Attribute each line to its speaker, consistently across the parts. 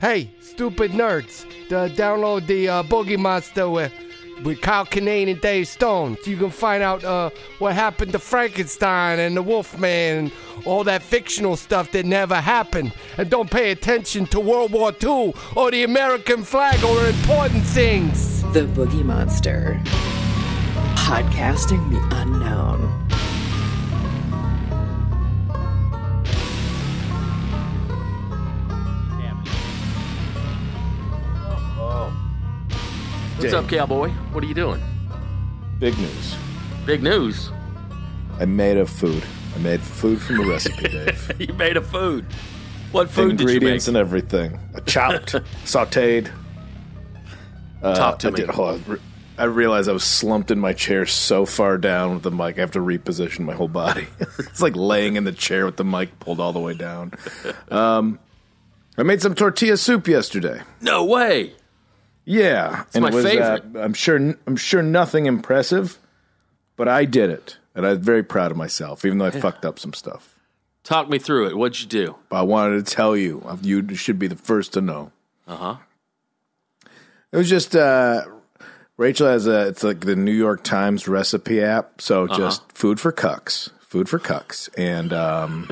Speaker 1: Hey, stupid nerds, download the uh, Boogie Monster with, with Kyle Kinane and Dave Stone. So you can find out uh, what happened to Frankenstein and the Wolfman and all that fictional stuff that never happened. And don't pay attention to World War II or the American flag or important things.
Speaker 2: The Boogie Monster. Podcasting the unknown.
Speaker 3: What's up, cowboy? What are you doing?
Speaker 4: Big news.
Speaker 3: Big news.
Speaker 4: I made a food. I made food from a recipe, Dave.
Speaker 3: you made a food. What food did you make?
Speaker 4: Ingredients and everything. I chopped, sauteed. Uh,
Speaker 3: Talk to
Speaker 4: I
Speaker 3: me.
Speaker 4: Did, on. Re- I realized I was slumped in my chair so far down with the mic. I have to reposition my whole body. it's like laying in the chair with the mic pulled all the way down. Um, I made some tortilla soup yesterday.
Speaker 3: No way.
Speaker 4: Yeah, and
Speaker 3: my
Speaker 4: it was,
Speaker 3: favorite.
Speaker 4: Uh, I'm sure. I'm sure nothing impressive, but I did it, and I'm very proud of myself, even though I fucked up some stuff.
Speaker 3: Talk me through it. What'd you do?
Speaker 4: But I wanted to tell you. You should be the first to know.
Speaker 3: Uh huh.
Speaker 4: It was just uh, Rachel has a. It's like the New York Times recipe app. So just food for cucks, food for cucks, and um,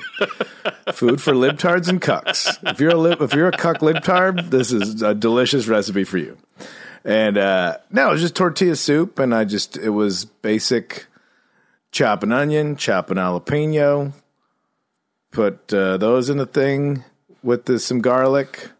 Speaker 4: food for libtards and cucks. If you're a lib, if you're a cuck libtard, this is a delicious recipe for you. And uh, no, it was just tortilla soup, and I just it was basic. Chop an onion, chop an jalapeno, put uh, those in the thing with the, some garlic.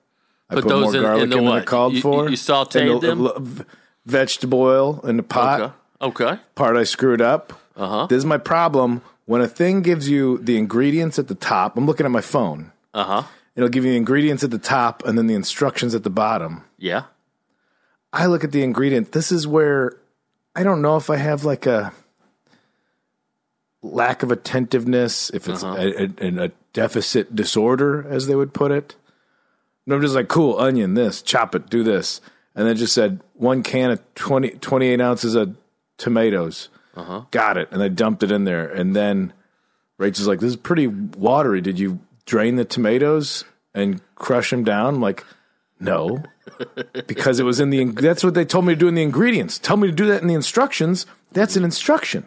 Speaker 4: I
Speaker 3: Put those in- in the
Speaker 4: than I called
Speaker 3: You-
Speaker 4: for.
Speaker 3: you- you sauteed
Speaker 4: a-
Speaker 3: them?
Speaker 4: v- vegetable oil in the pot.
Speaker 3: Okay. Okay.
Speaker 4: Part I screwed up.
Speaker 3: Uh-huh.
Speaker 4: This is my problem. When a thing gives you the ingredients at the top, I'm looking at my phone.
Speaker 3: Uh huh.
Speaker 4: It'll give you the ingredients at the top and then the instructions at the bottom.
Speaker 3: Yeah.
Speaker 4: I look at the ingredient. This is where I don't know if I have like a lack of attentiveness, if it's
Speaker 3: Uh-huh.
Speaker 4: a, a, a deficit disorder, as they would put it. And I'm just like, cool, onion, this, chop it, do this. And then just said one can of 20, 28 ounces of tomatoes.
Speaker 3: Uh-huh.
Speaker 4: Got it. And I dumped it in there. And then Rachel's like, this is pretty watery. Did you drain the tomatoes and crush them down? I'm like, no, because it was in the. That's what they told me to do in the ingredients. Tell me to do that in the instructions. That's an instruction.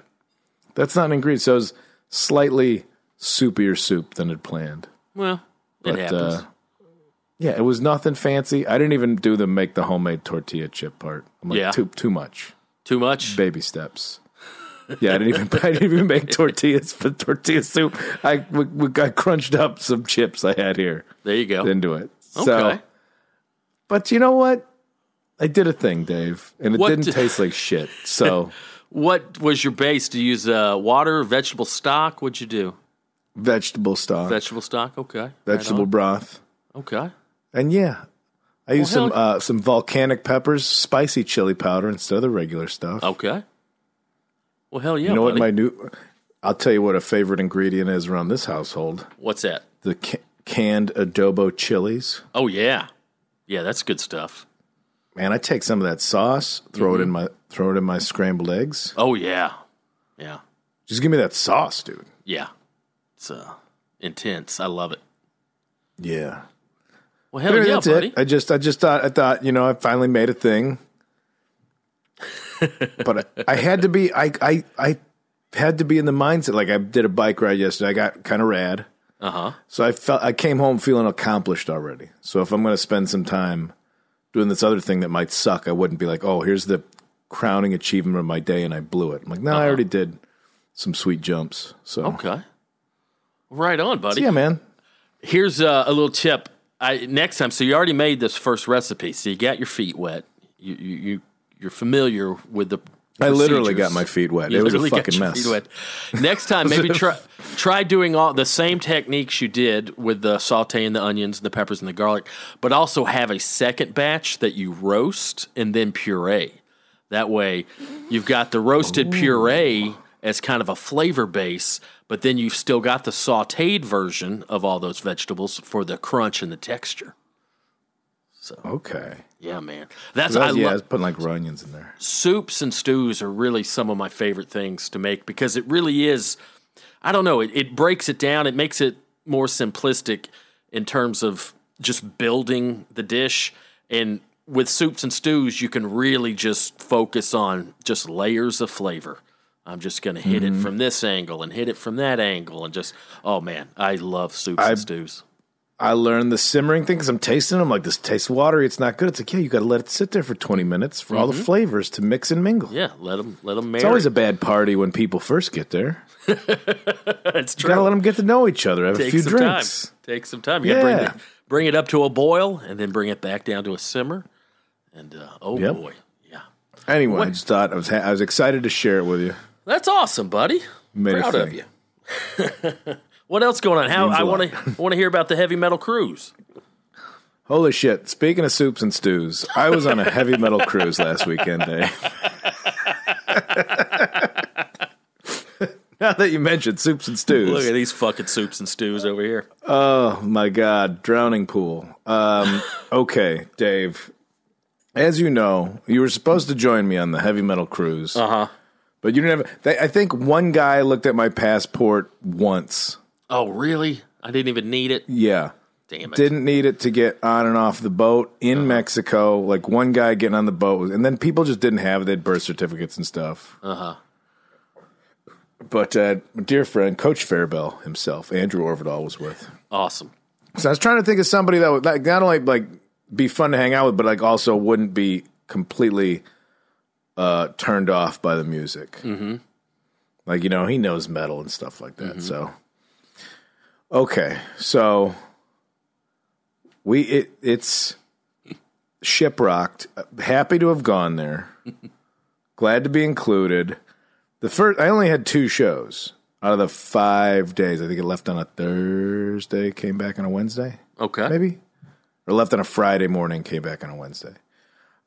Speaker 4: That's not an ingredient. So it was slightly soupier soup than had planned.
Speaker 3: Well, it happens.
Speaker 4: uh, Yeah, it was nothing fancy. I didn't even do the make the homemade tortilla chip part. I'm like,
Speaker 3: Yeah.
Speaker 4: too too much.
Speaker 3: Too much.
Speaker 4: Baby steps. Yeah, I didn't even I didn't even make tortillas for tortilla soup. I we, we, I crunched up some chips I had here.
Speaker 3: There you go.
Speaker 4: Didn't do it.
Speaker 3: Okay.
Speaker 4: So, but you know what? I did a thing, Dave, and it
Speaker 3: What
Speaker 4: didn't
Speaker 3: did-
Speaker 4: taste like shit. So
Speaker 3: What was your base? Do you use uh, water, vegetable stock? What'd you do?
Speaker 4: vegetable stock,
Speaker 3: Vegetable stock. Okay.
Speaker 4: Vegetable
Speaker 3: on.
Speaker 4: broth,
Speaker 3: Okay.
Speaker 4: and yeah, I used
Speaker 3: Well,
Speaker 4: some uh, some volcanic peppers, spicy chili powder instead of the regular stuff.
Speaker 3: Okay. Well, hell yeah.
Speaker 4: you know what my new? I'll tell you what a favorite ingredient is around this household:
Speaker 3: What's that?
Speaker 4: the ca- canned adobo chilies.
Speaker 3: Oh yeah, yeah. That's good stuff.
Speaker 4: Man, I take some of that sauce, throw
Speaker 3: Mm-hmm.
Speaker 4: it in my throw it in my scrambled eggs.
Speaker 3: Oh yeah, yeah,
Speaker 4: Just give me that sauce, dude.
Speaker 3: yeah. It's uh, intense. I love it.
Speaker 4: Yeah.
Speaker 3: Well, hell
Speaker 4: Anyway,
Speaker 3: yeah,
Speaker 4: that's
Speaker 3: buddy.
Speaker 4: it. I just, I just thought, I thought, you know, I finally made a thing. but I, I had to be, I, I, I had to be in the mindset. Like I did a bike ride yesterday. I got kind of rad.
Speaker 3: Uh huh.
Speaker 4: So I felt I came home feeling accomplished already. So if I'm going to spend some time doing this other thing that might suck, I wouldn't be like, oh, here's the crowning achievement of my day, and I blew it. I'm like, no, I already did some sweet jumps. So
Speaker 3: Okay. Right on, buddy.
Speaker 4: So, yeah, man.
Speaker 3: Here's uh, a little tip. I, next time, so you already made this first recipe, so you got your feet wet. You you, you you're familiar with the.
Speaker 4: I literally got my feet wet.
Speaker 3: You
Speaker 4: it was a fucking mess.
Speaker 3: Next time, maybe try try doing all the same techniques you did with the sauteing the onions, and the peppers, and the garlic, but also have a second batch that you roast and then puree. That way, you've got the roasted puree as kind of a flavor base, but then you've still got the sauteed version of all those vegetables for the crunch and the texture.
Speaker 4: Okay.
Speaker 3: Yeah, man. That's
Speaker 4: So
Speaker 3: I
Speaker 4: yeah, I was putting like raw onions in there.
Speaker 3: soups and stews are really some of my favorite things to make because it really is i don't know it, it breaks it down it makes it more simplistic in terms of just building the dish and with soups and stews you can really just focus on just layers of flavor i'm just going to hit
Speaker 4: Mm-hmm.
Speaker 3: it from this angle and hit it from that angle and just oh man i love soups
Speaker 4: I-
Speaker 3: and stews
Speaker 4: I learned the simmering thing because I'm tasting them. Like this tastes watery. It's not good. It's like yeah, you got to let it sit there for 20 minutes for all the flavors to mix and mingle.
Speaker 3: Mm-hmm. yeah let them let them
Speaker 4: It's always a bad party when people first get there.
Speaker 3: it's true.
Speaker 4: You got to let them get to know each other. Have a few
Speaker 3: some
Speaker 4: drinks.
Speaker 3: time. Take some time. You gotta bring
Speaker 4: Yeah.
Speaker 3: it, bring it up to a boil and then bring it back down to a simmer. And uh, oh
Speaker 4: Yep.
Speaker 3: boy, yeah,
Speaker 4: Anyway, I just thought I was ha- I was excited to share it with you.
Speaker 3: that's awesome, buddy.
Speaker 4: Made
Speaker 3: Proud of you. what else going on? How
Speaker 4: Means a
Speaker 3: I
Speaker 4: lot.
Speaker 3: want to want to hear about the heavy metal cruise.
Speaker 4: Holy shit! Speaking of soups and stews, I was on a heavy metal cruise last weekend. Day. now that you mentioned soups and stews,
Speaker 3: Look at these fucking soups and stews over here.
Speaker 4: Oh my God, drowning pool. Um, okay, Dave. As you know, you were supposed to join me on the heavy metal cruise,
Speaker 3: Uh huh.
Speaker 4: but you didn't have. They, I think one guy looked at my passport once.
Speaker 3: Oh really? I didn't even need it.
Speaker 4: Yeah,
Speaker 3: Damn it.
Speaker 4: didn't need it to get on and off the boat in
Speaker 3: Uh-huh.
Speaker 4: Mexico. Like one guy getting on the boat, and then people just didn't have it. They had birth certificates and stuff.
Speaker 3: Uh huh.
Speaker 4: But uh, my dear friend, Coach Fairbell himself, Andrew Orvedahl, was with.
Speaker 3: Awesome.
Speaker 4: So I was trying to think of somebody that would like not only like be fun to hang out with, but like also wouldn't be completely uh, turned off by the music. Mm-hmm. Like you know, he knows metal and stuff like that. So okay, so we it it's ShipRocked. Happy to have gone there. Glad to be included. The first, I only had two shows out of the five days. I think it left on a Thursday, came back on a Wednesday,
Speaker 3: Okay.
Speaker 4: maybe, or left on a Friday morning, came back on a Wednesday.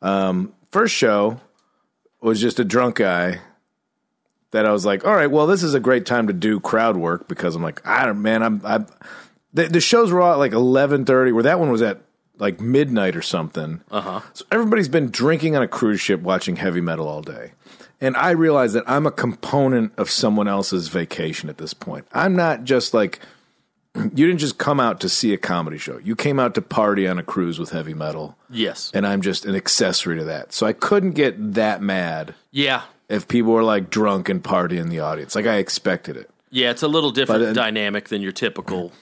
Speaker 4: Um, first show was just a drunk guy that I was like, all right, well, this is a great time to do crowd work because I'm like, I don't, man, I'm, I, the, the shows were all at like eleven thirty, where that one was at like midnight or something. Uh huh. So everybody's been drinking on a cruise ship, watching heavy metal all day. And I realize that I'm a component of someone else's vacation at this point. I'm not just like, you didn't just come out to see a comedy show. You came out to party on a cruise with heavy metal.
Speaker 3: Yes.
Speaker 4: And I'm just an accessory to that. So I couldn't get that mad
Speaker 3: yeah.
Speaker 4: If people were like drunk and party in the audience. Like I expected it.
Speaker 3: Yeah. It's a little different
Speaker 4: But, uh,
Speaker 3: dynamic than your typical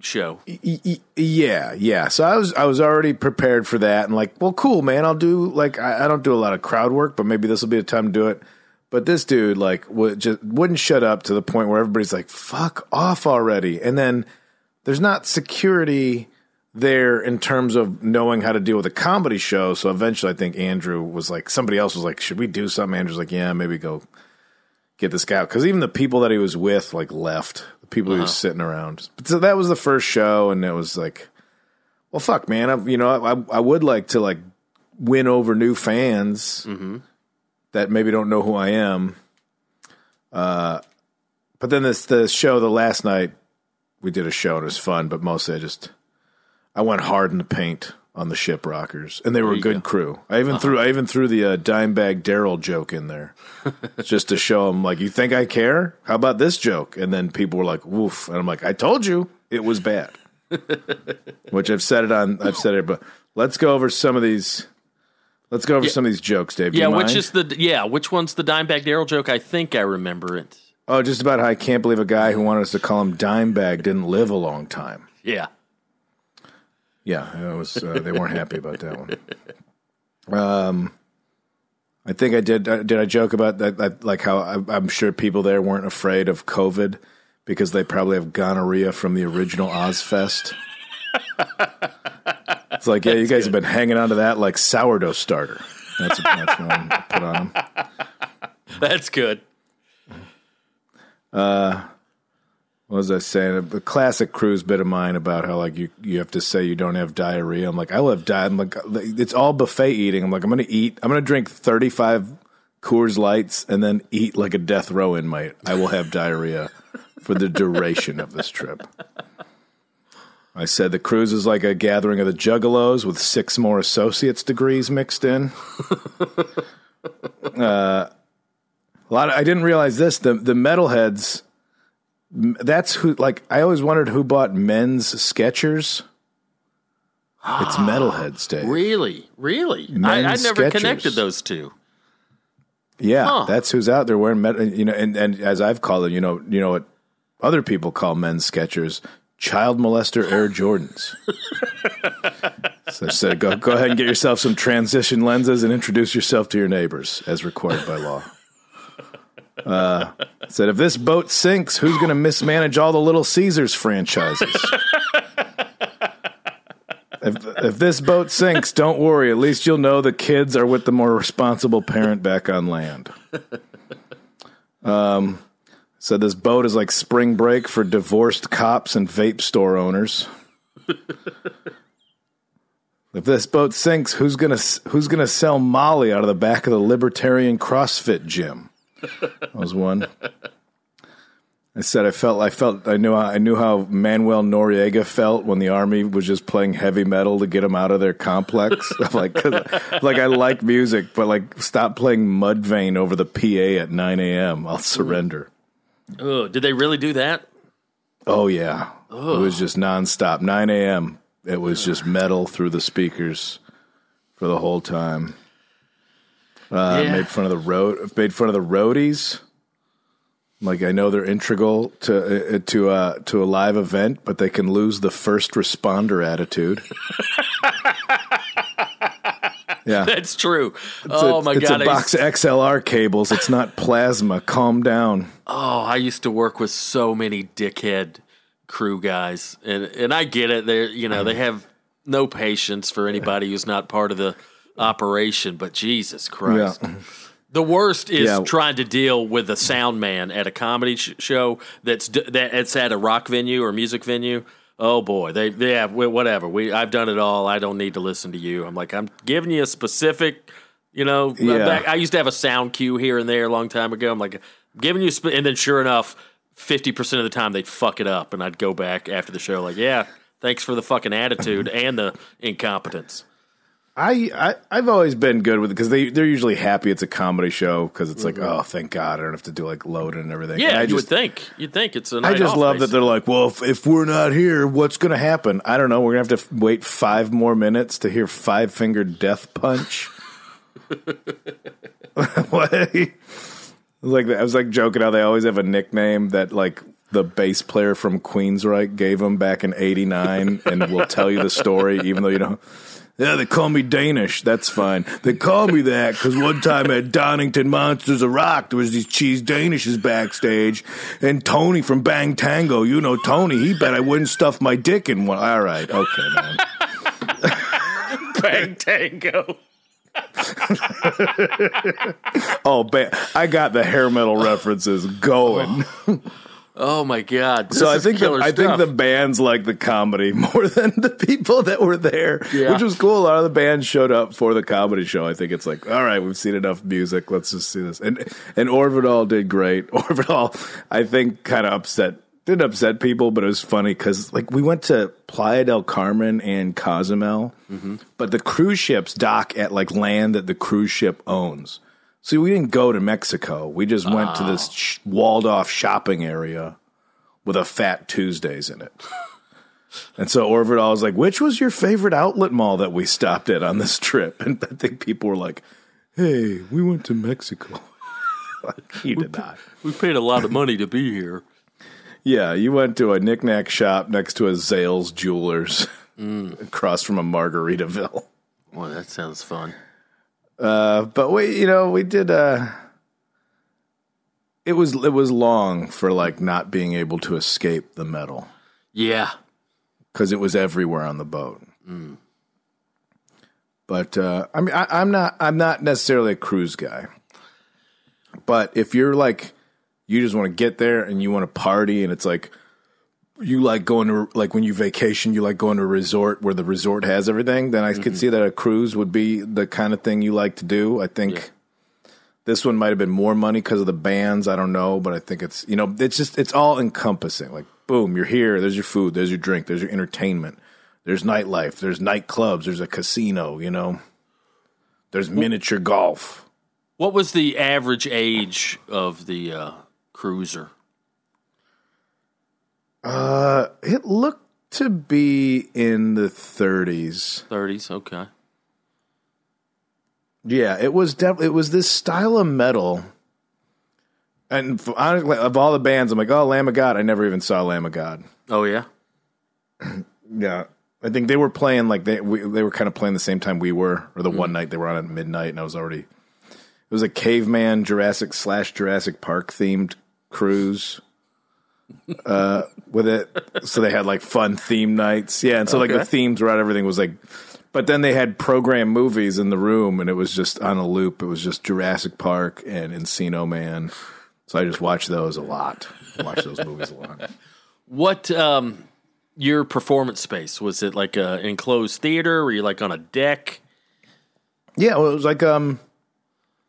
Speaker 3: show.
Speaker 4: Y- y- Yeah, yeah. So I was I was already prepared for that, and like, well, cool, man. I'll do like I, I don't do a lot of crowd work, but maybe this will be a time to do it. But this dude like would just wouldn't shut up to the point where everybody's like, "Fuck off already!" And then there's not security there in terms of knowing how to deal with a comedy show. So eventually, I think Andrew was like, somebody else was like, "Should we do something?" Andrew's like, "Yeah, maybe go get this guy out. Because even the people that he was with like left. The people he was sitting around. But so that was the first show and it was like well fuck man. I, you know I, I would like to like win over new fans that maybe don't know who i am. Uh but then this the show the last night we did a show and it was fun but mostly i just i went hard in the paint on the ship rockers and they were a good
Speaker 3: go.
Speaker 4: crew i even threw i even threw the uh, Dimebag Darrell joke in there just to show them like you think I care? How about this joke? And then people were like, "Woof!" And I'm like, "I told you it was bad." Which I've said it on. I've said it, but let's go over some of these. Let's go over some of these jokes, Dave. Do
Speaker 3: Yeah, which is the yeah, which one's the Dimebag Darrell joke? I think I remember it.
Speaker 4: Oh, just about how I can't believe a guy who wanted us to call him Dimebag didn't live a long time.
Speaker 3: Yeah.
Speaker 4: Yeah, it was. Uh, they weren't happy about that one. Um, I think I did. Uh, did I joke about that? that like how I, I'm sure people there weren't afraid of COVID because they probably have gonorrhea from the original Ozzfest. it's like, yeah, you guys have been hanging on to that like sourdough starter. That's, that's what I'm put on them.
Speaker 3: That's good.
Speaker 4: What was I saying? The classic cruise bit of mine about how like you you have to say you don't have diarrhea. I'm like, I will have died. I'm like, it's all buffet eating. I'm like, I'm gonna eat. I'm gonna drink 35 Coors Lights and then eat like a death row inmate. I will have diarrhea for the duration of this trip. I said the cruise is like a gathering of the Juggalos with six more associate's degrees mixed in. uh, a lot. Of, I didn't realize this. The the metalheads that's who like I always wondered who bought men's Skechers. It's ah, Metalheads Day.
Speaker 3: Really? Really? I, I never
Speaker 4: Skechers.
Speaker 3: connected those two.
Speaker 4: Yeah,
Speaker 3: Huh.
Speaker 4: that's who's out there wearing metal. You know, and, and as I've called them, you know, you know what other people call men's Skechers, child molester Air Jordans. so I said, go go ahead and get yourself some transition lenses and introduce yourself to your neighbors as required by law. Uh, said if this boat sinks, who's going to mismanage all the Little Caesars franchises? if, if this boat sinks, don't worry. At least you'll know the kids are with the more responsible parent back on land. Um, so this boat is like spring break for divorced cops and vape store owners. if this boat sinks, who's gonna who's gonna sell Molly out of the back of the Libertarian CrossFit gym? That was one. I said I felt I felt I knew how, I knew how Manuel Noriega felt when the army was just playing heavy metal to get him out of their complex. Like, like I like music, but like stop playing Mudvayne over the PA at 9 a.m. I'll surrender.
Speaker 3: Oh, did they really do that?
Speaker 4: Oh yeah, it was just nonstop. 9 a.m. It was just metal through the speakers for the whole time. Uh,
Speaker 3: Yeah.
Speaker 4: Made fun of the road. Made fun of the roadies. Like I know they're integral to uh, to uh, to a live event, but they can lose the first responder attitude. yeah,
Speaker 3: That's true.
Speaker 4: It's
Speaker 3: oh
Speaker 4: a,
Speaker 3: my
Speaker 4: it's
Speaker 3: god!
Speaker 4: a
Speaker 3: I
Speaker 4: box XLR cables. It's not plasma. Calm down.
Speaker 3: oh, I used to work with so many dickhead crew guys, and and I get it. They you know they have no patience for anybody who's not part of the operation. But Jesus Christ.
Speaker 4: Yeah.
Speaker 3: The worst is
Speaker 4: Yeah.
Speaker 3: trying to deal with a sound man at a comedy sh- show that's d- that it's at a rock venue or music venue. Oh boy, they yeah wh- whatever. We I've done it all. I don't need to listen to you. I'm like I'm giving you a specific, you know.
Speaker 4: Yeah.
Speaker 3: Back, I used to have a sound cue here and there a long time ago. I'm like I'm giving you, sp- and then sure enough, fifty percent of the time they'd fuck it up, and I'd go back after the show like, yeah, thanks for the fucking attitude and the incompetence.
Speaker 4: I, I I've always been good with it because they they're usually happy it's a comedy show because it's like mm-hmm. oh thank God I don't have to do like load and everything.
Speaker 3: Yeah,
Speaker 4: And I
Speaker 3: you
Speaker 4: just
Speaker 3: would think. You'd think it's a
Speaker 4: I just love that they're like well if, if we're not here what's gonna happen I don't know we're gonna have to f- wait five more minutes to hear Five Finger Death Punch. what? I was like I was like joking how they always have a nickname that like the bass player from Queensryche gave them back in '89 and will tell you the story even though you don't. Yeah, they call me Danish. That's fine. They call me that because one time at Donington Monsters of Rock, there was these cheese Danishes backstage, and Tony from Bang Tango, you know Tony, he bet I wouldn't stuff my dick in one. All right, okay, man.
Speaker 3: Bang Tango.
Speaker 4: Oh, ba- I got the hair metal references going.
Speaker 3: Oh. Oh my god!
Speaker 4: so I think the, I think the bands like the comedy more than the people that were there,
Speaker 3: Yeah.
Speaker 4: which was cool. A lot of the bands showed up for the comedy show. I think it's like, all right, we've seen enough music. Let's just see this. And and Orvedahl did great. Orvedahl, I think, kind of upset. Didn't upset people, but it was funny because like we went to Playa del Carmen and Cozumel,
Speaker 3: Mm-hmm.
Speaker 4: but the cruise ships dock at like land that the cruise ship owns. So we didn't go to Mexico. We just went to this sh- walled off shopping area with a Fat Tuesdays in it. And so Orvedahl was like, which was your favorite outlet mall that we stopped at on this trip? And I think people were like, hey, we went to Mexico. you did not.
Speaker 3: We paid a lot of money to be here.
Speaker 4: Yeah, you went to a knickknack shop next to a Zales Jewelers mm. across from a Margaritaville.
Speaker 3: Boy, that sounds fun.
Speaker 4: Uh, but we, you know, we did. Uh, it was it was long for like not being able to escape the metal
Speaker 3: Yeah.
Speaker 4: because it was everywhere on the boat. But uh, I mean, I, I'm not I'm not necessarily a cruise guy. But if you're like, you just want to get there and you want to party, and it's like you like going to like when you vacation, you like going to a resort where the resort has everything. Then I could see that a cruise would be the kind of thing you like to do. I think. This one might have been more money because of the bands. I don't know, but I think it's you know it's just it's all encompassing. Like boom, you're here. There's your food. There's your drink. There's your entertainment. There's nightlife. There's nightclubs. There's a casino. You know. There's miniature golf.
Speaker 3: What was the average age of the uh, cruiser?
Speaker 4: Uh, it looked to be in the 30s.
Speaker 3: 30s. Okay.
Speaker 4: Yeah, it was definitely it was this style of metal. And f- honestly, of all the bands, I'm like, oh, Lamb of God. I never even saw Lamb of God.
Speaker 3: Oh, yeah.
Speaker 4: Yeah, I think they were playing like they we, they were kind of playing the same time we were, or the one night they were on at midnight, and I was already. It was a caveman Jurassic slash Jurassic Park themed cruise. Uh, with it, so they had like fun theme nights, yeah, and so like the
Speaker 3: Okay.
Speaker 4: themes throughout everything was like, but then they had program movies in the room, and it was just on a loop. It was just Jurassic Park and Encino Man, so I just watched those a lot. Watched those movies a lot.
Speaker 3: What um your performance space was it like a enclosed theater? Were you like on a deck?
Speaker 4: Yeah, well, it was like um,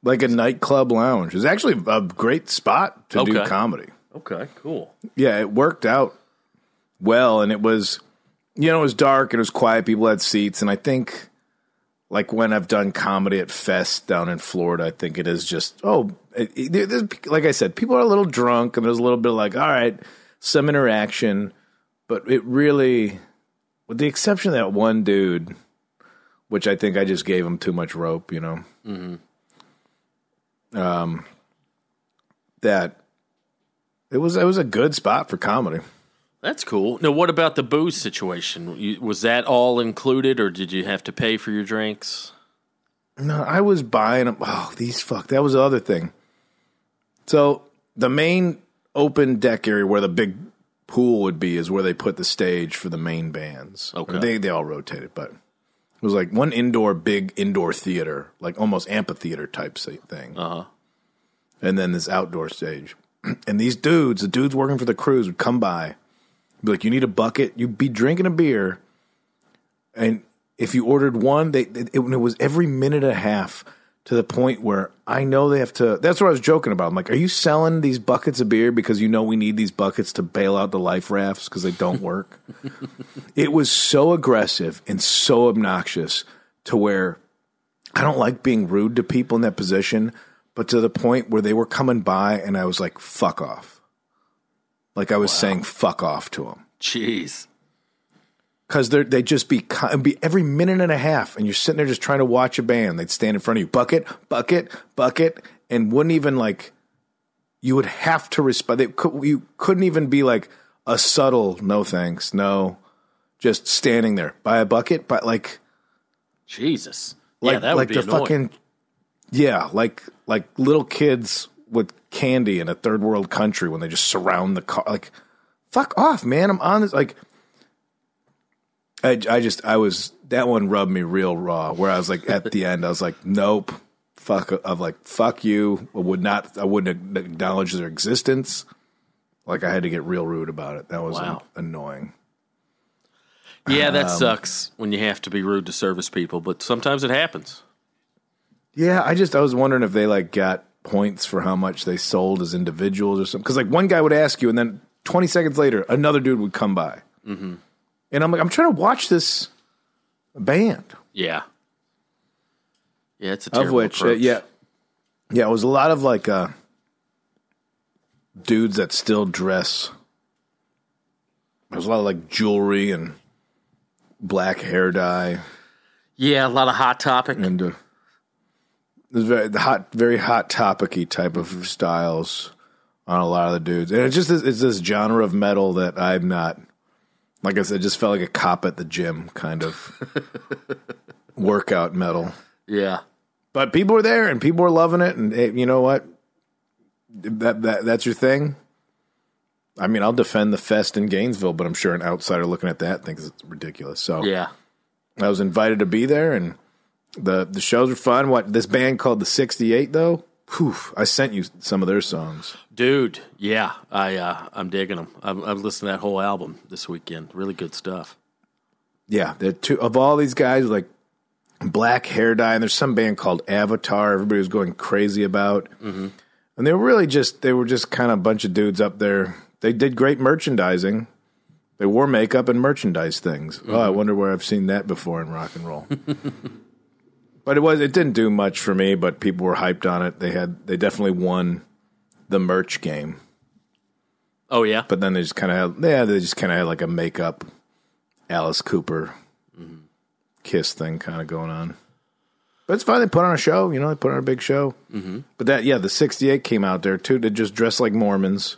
Speaker 4: like a nightclub lounge. It was actually a great spot to do comedy.
Speaker 3: Okay, cool.
Speaker 4: Yeah, it worked out well, and it was, you know, it was dark and it was quiet. People had seats, and I think, like when I've done comedy at Fest down in Florida, I think it is just oh, it, it- like I said, people are a little drunk, and there's a little bit of like, all right, some interaction, but it really, with the exception of that one dude, which I think I just gave him too much rope, you know. Um, that it was it was a good spot for comedy.
Speaker 3: That's cool. Now, what about the booze situation? You, was that all included, or did you have to pay for your drinks?
Speaker 4: No, I was buying them. Oh, these fuck. That was the other thing. So the main open deck area where the big pool would be is where they put the stage for the main bands.
Speaker 3: Okay.
Speaker 4: They they all rotated, but it was like one indoor big indoor theater, like almost amphitheater type thing.
Speaker 3: Uh huh.
Speaker 4: and then this outdoor stage. And these dudes, the dudes working for the cruise, would come by, be like, "You need a bucket." You'd be drinking a beer, and if you ordered one, they it, it was every minute and a half to the point where I know they have to. That's what I was joking about. I'm like, "Are you selling these buckets of beer because you know we need these buckets to bail out the life rafts because they don't work?" it was so aggressive and so obnoxious to where I don't like being rude to people in that position, but to the point where they were coming by and I was like, fuck off. Like I was saying fuck off to them.
Speaker 3: Jeez.
Speaker 4: Because they they just be, be every minute and a half, and you're sitting there just trying to watch a band. They'd stand in front of you, bucket, bucket, bucket, and wouldn't even like, you would have to respond. They could, you couldn't even be like a subtle no thanks, no, just standing there by a bucket, but like,
Speaker 3: Jesus.
Speaker 4: like
Speaker 3: yeah, that
Speaker 4: like
Speaker 3: would be
Speaker 4: the
Speaker 3: annoying.
Speaker 4: fucking yeah, like like little kids with candy in a third world country when they just surround the car. Like, fuck off, man! I'm on this. Like, I I just I was that one rubbed me real raw. Where I was like at the end, I was like, nope, fuck. Of like fuck you. I would not. I wouldn't acknowledge their existence. Like I had to get real rude about it. That was
Speaker 3: Wow.
Speaker 4: annoying.
Speaker 3: Yeah, that
Speaker 4: Um,
Speaker 3: sucks when you have to be rude to service people, but sometimes it happens.
Speaker 4: Yeah, I just I was wondering if they like got points for how much they sold as individuals or something. Because like one guy would ask you, and then twenty seconds later, another dude would come by, mm-hmm. and I'm like, I'm trying to watch this band,
Speaker 3: Yeah. Yeah, it's a
Speaker 4: of which, uh, yeah, yeah, it was a lot of like uh, dudes that still dress. There was a lot of like jewelry and black hair dye.
Speaker 3: Yeah, a lot of hot topic.
Speaker 4: and uh, very the hot, very hot topicy type of styles on a lot of the dudes, and it's just this, it's this genre of metal that I'm not. Like I said, just felt like a cop at the gym kind of workout metal.
Speaker 3: Yeah.
Speaker 4: But people were there and people were loving it, and hey, you know what? That that that's your thing. I mean, I'll defend the fest in Gainesville, but I'm sure an outsider looking at that thinks it's ridiculous. So
Speaker 3: Yeah.
Speaker 4: I was invited to be there, and the the shows were fun. What this band called the '68 though? Whew, I sent you some of their songs.
Speaker 3: Dude, yeah, I uh, I'm digging them. I'm, I'm listening to that whole album this weekend. Really good stuff.
Speaker 4: Yeah, they're two of all these guys like black hair dye, and there's some band called Avatar. Everybody was going crazy about, and they were really just they were just kind of a bunch of dudes up there. They did great merchandising. They wore makeup and merchandise things. Oh, I wonder where I've seen that before in rock and roll. but it was it didn't do much for me. But people were hyped on it. They had they definitely won the merch game.
Speaker 3: Oh yeah,
Speaker 4: But then they just kind of had yeah they just kind of had like a makeup Alice Cooper kiss thing kind of going on. But it's fine. They put on a show. You know, they put on a big show. Mm-hmm. But that yeah, the '68 came out there too. They just dressed like Mormons.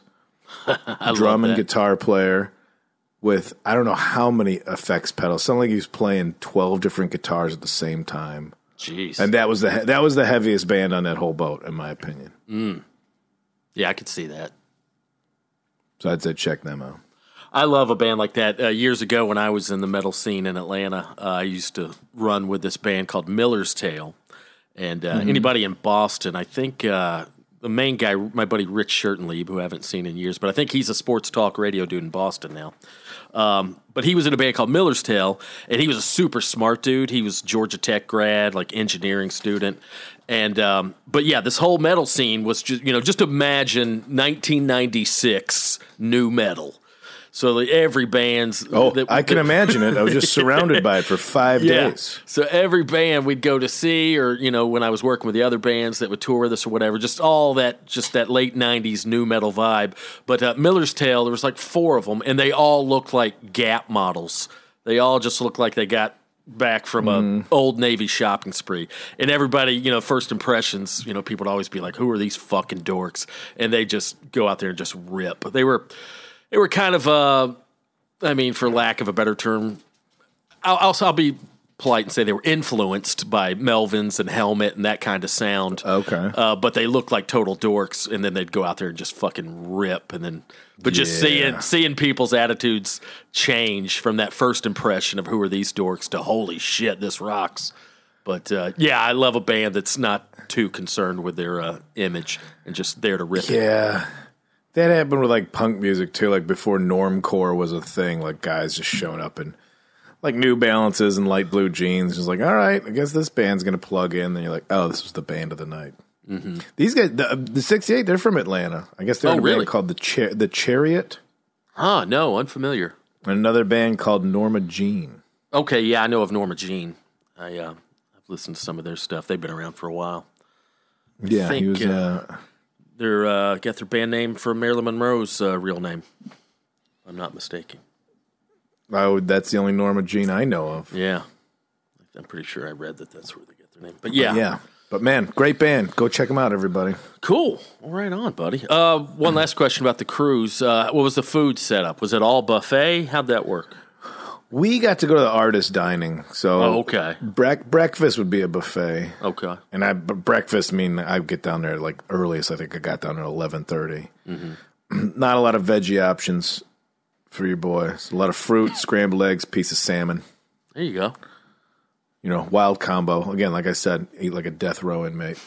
Speaker 4: Drum and guitar player with I don't know how many effects pedals. Sounded like he was playing twelve different guitars at the same time.
Speaker 3: Jeez,
Speaker 4: And that was the that was the heaviest band on that whole boat, in my opinion.
Speaker 3: yeah, I could see that.
Speaker 4: So I'd say check them out.
Speaker 3: I love a band like that. Uh, years ago, when I was in the metal scene in Atlanta, uh, I used to run with this band called Miller's Tale. And uh, anybody in Boston, I think uh, the main guy, my buddy Rich Shertenlieb, who I haven't seen in years, but I think he's a sports talk radio dude in Boston now. Um, but he was in a band called Miller's Tale, and he was a super smart dude. He was Georgia Tech grad, like engineering student, and um, but yeah, this whole metal scene was just you know just imagine 1996 nu metal. So like, every band's
Speaker 4: Oh,
Speaker 3: that-
Speaker 4: I can
Speaker 3: that-
Speaker 4: imagine it. I was just surrounded by it for five days.
Speaker 3: so every band we'd go to see, or you know, when I was working with the other bands that would tour with us or whatever, just all that, just that late '90s nu metal vibe. But uh, Miller's Tale, there was like four of them, and they all looked like Gap models. They all just looked like they got back from a old Navy shopping spree. And everybody, you know, first impressions, you know, people would always be like, "Who are these fucking dorks?" And they just go out there and just rip. They were, they were kind of, uh, I mean, for lack of a better term, I'll, I'll, I'll be polite and say they were influenced by Melvins and Helmet and that kind of sound.
Speaker 4: Okay.
Speaker 3: Uh, but they looked like total dorks, and then they'd go out there and just fucking rip, and then but just
Speaker 4: Yeah.
Speaker 3: seeing seeing people's attitudes change from that first impression of who are these dorks to holy shit, this rocks. But uh, yeah, I love a band that's not too concerned with their uh, image and just there to rip it.
Speaker 4: That happened with like punk music too, like before normcore was a thing, like guys just showing up in like New Balances and light blue jeans. Just like, all right, I guess this band's gonna plug in. Then you're like, oh, this was the band of the night. These guys, the, the '68, they're from Atlanta. I guess they're
Speaker 3: Mm-hmm. Oh,
Speaker 4: in a band
Speaker 3: really?
Speaker 4: called the Char- the Chariot,
Speaker 3: Huh? No, unfamiliar.
Speaker 4: and another band called Norma Jean.
Speaker 3: Okay, yeah, I know of Norma Jean. I uh, I've listened to some of their stuff. They've been around for a while.
Speaker 4: Yeah, he was.
Speaker 3: uh,
Speaker 4: Uh,
Speaker 3: They're uh, got their band name from Marilyn Monroe's uh, real name. I'm not mistaken.
Speaker 4: oh, that's the only Norma Jean I know of.
Speaker 3: Yeah, I'm pretty sure I read that that's where they get their name. But yeah,
Speaker 4: Yeah, but man, great band. Go check them out, everybody.
Speaker 3: cool. Well, right on, buddy. Uh, one last question about the cruise. Uh, what was the food setup? Was it all buffet? How'd that work?
Speaker 4: We got to go to the artist dining, so
Speaker 3: Oh, okay,
Speaker 4: brec- breakfast would be a buffet.
Speaker 3: okay.
Speaker 4: And I b- breakfast mean I would get down there like earliest. I think I got down at eleven Not a lot of veggie options for your boy. It's a lot of fruit, scrambled eggs, piece of salmon.
Speaker 3: There you go.
Speaker 4: You know, wild combo. Again, like I said, eat like a death row inmate.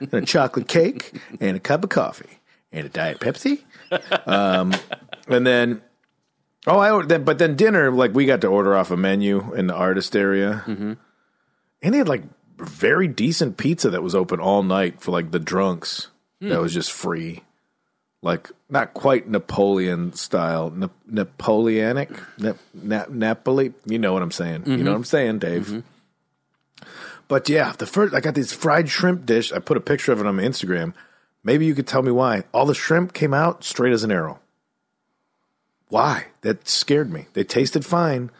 Speaker 4: and a chocolate cake and a cup of coffee and a diet Pepsi. Um, and then, oh, I ordered, but then dinner, like we got to order off a menu in the artist area, mm-hmm. and they had like very decent pizza that was open all night for like the drunks. Hmm. That was just free, like not quite Napoleon style, Na- Napoleonic, Na- Na- Napoli. You know what I'm saying? You know mm-hmm. what I'm saying, Dave? Mm-hmm. But yeah, the first I got this fried shrimp dish. I put a picture of it on my Instagram. Maybe you could tell me why. All the shrimp came out straight as an arrow. Why? That scared me. They tasted fine.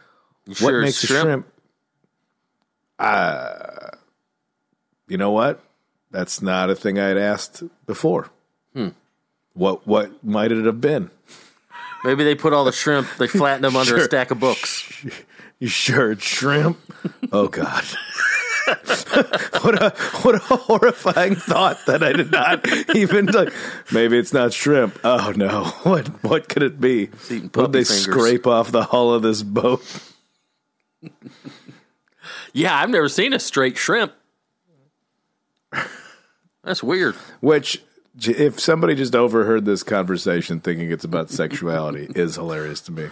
Speaker 4: what
Speaker 3: sure
Speaker 4: makes a shrimp? Uh, you know what? That's not a thing I had asked before. What what might it have been?
Speaker 3: Maybe they put all the shrimp, they flattened them under a stack of books.
Speaker 4: You sure it's shrimp? oh God. What a what a horrifying thought that I did not even like. Maybe it's not shrimp. Oh no! What what could it be? Would they
Speaker 3: fingers.
Speaker 4: scrape off the hull of this boat?
Speaker 3: Yeah, I've never seen a straight shrimp. That's weird.
Speaker 4: Which, if somebody just overheard this conversation thinking it's about sexuality, is hilarious to me.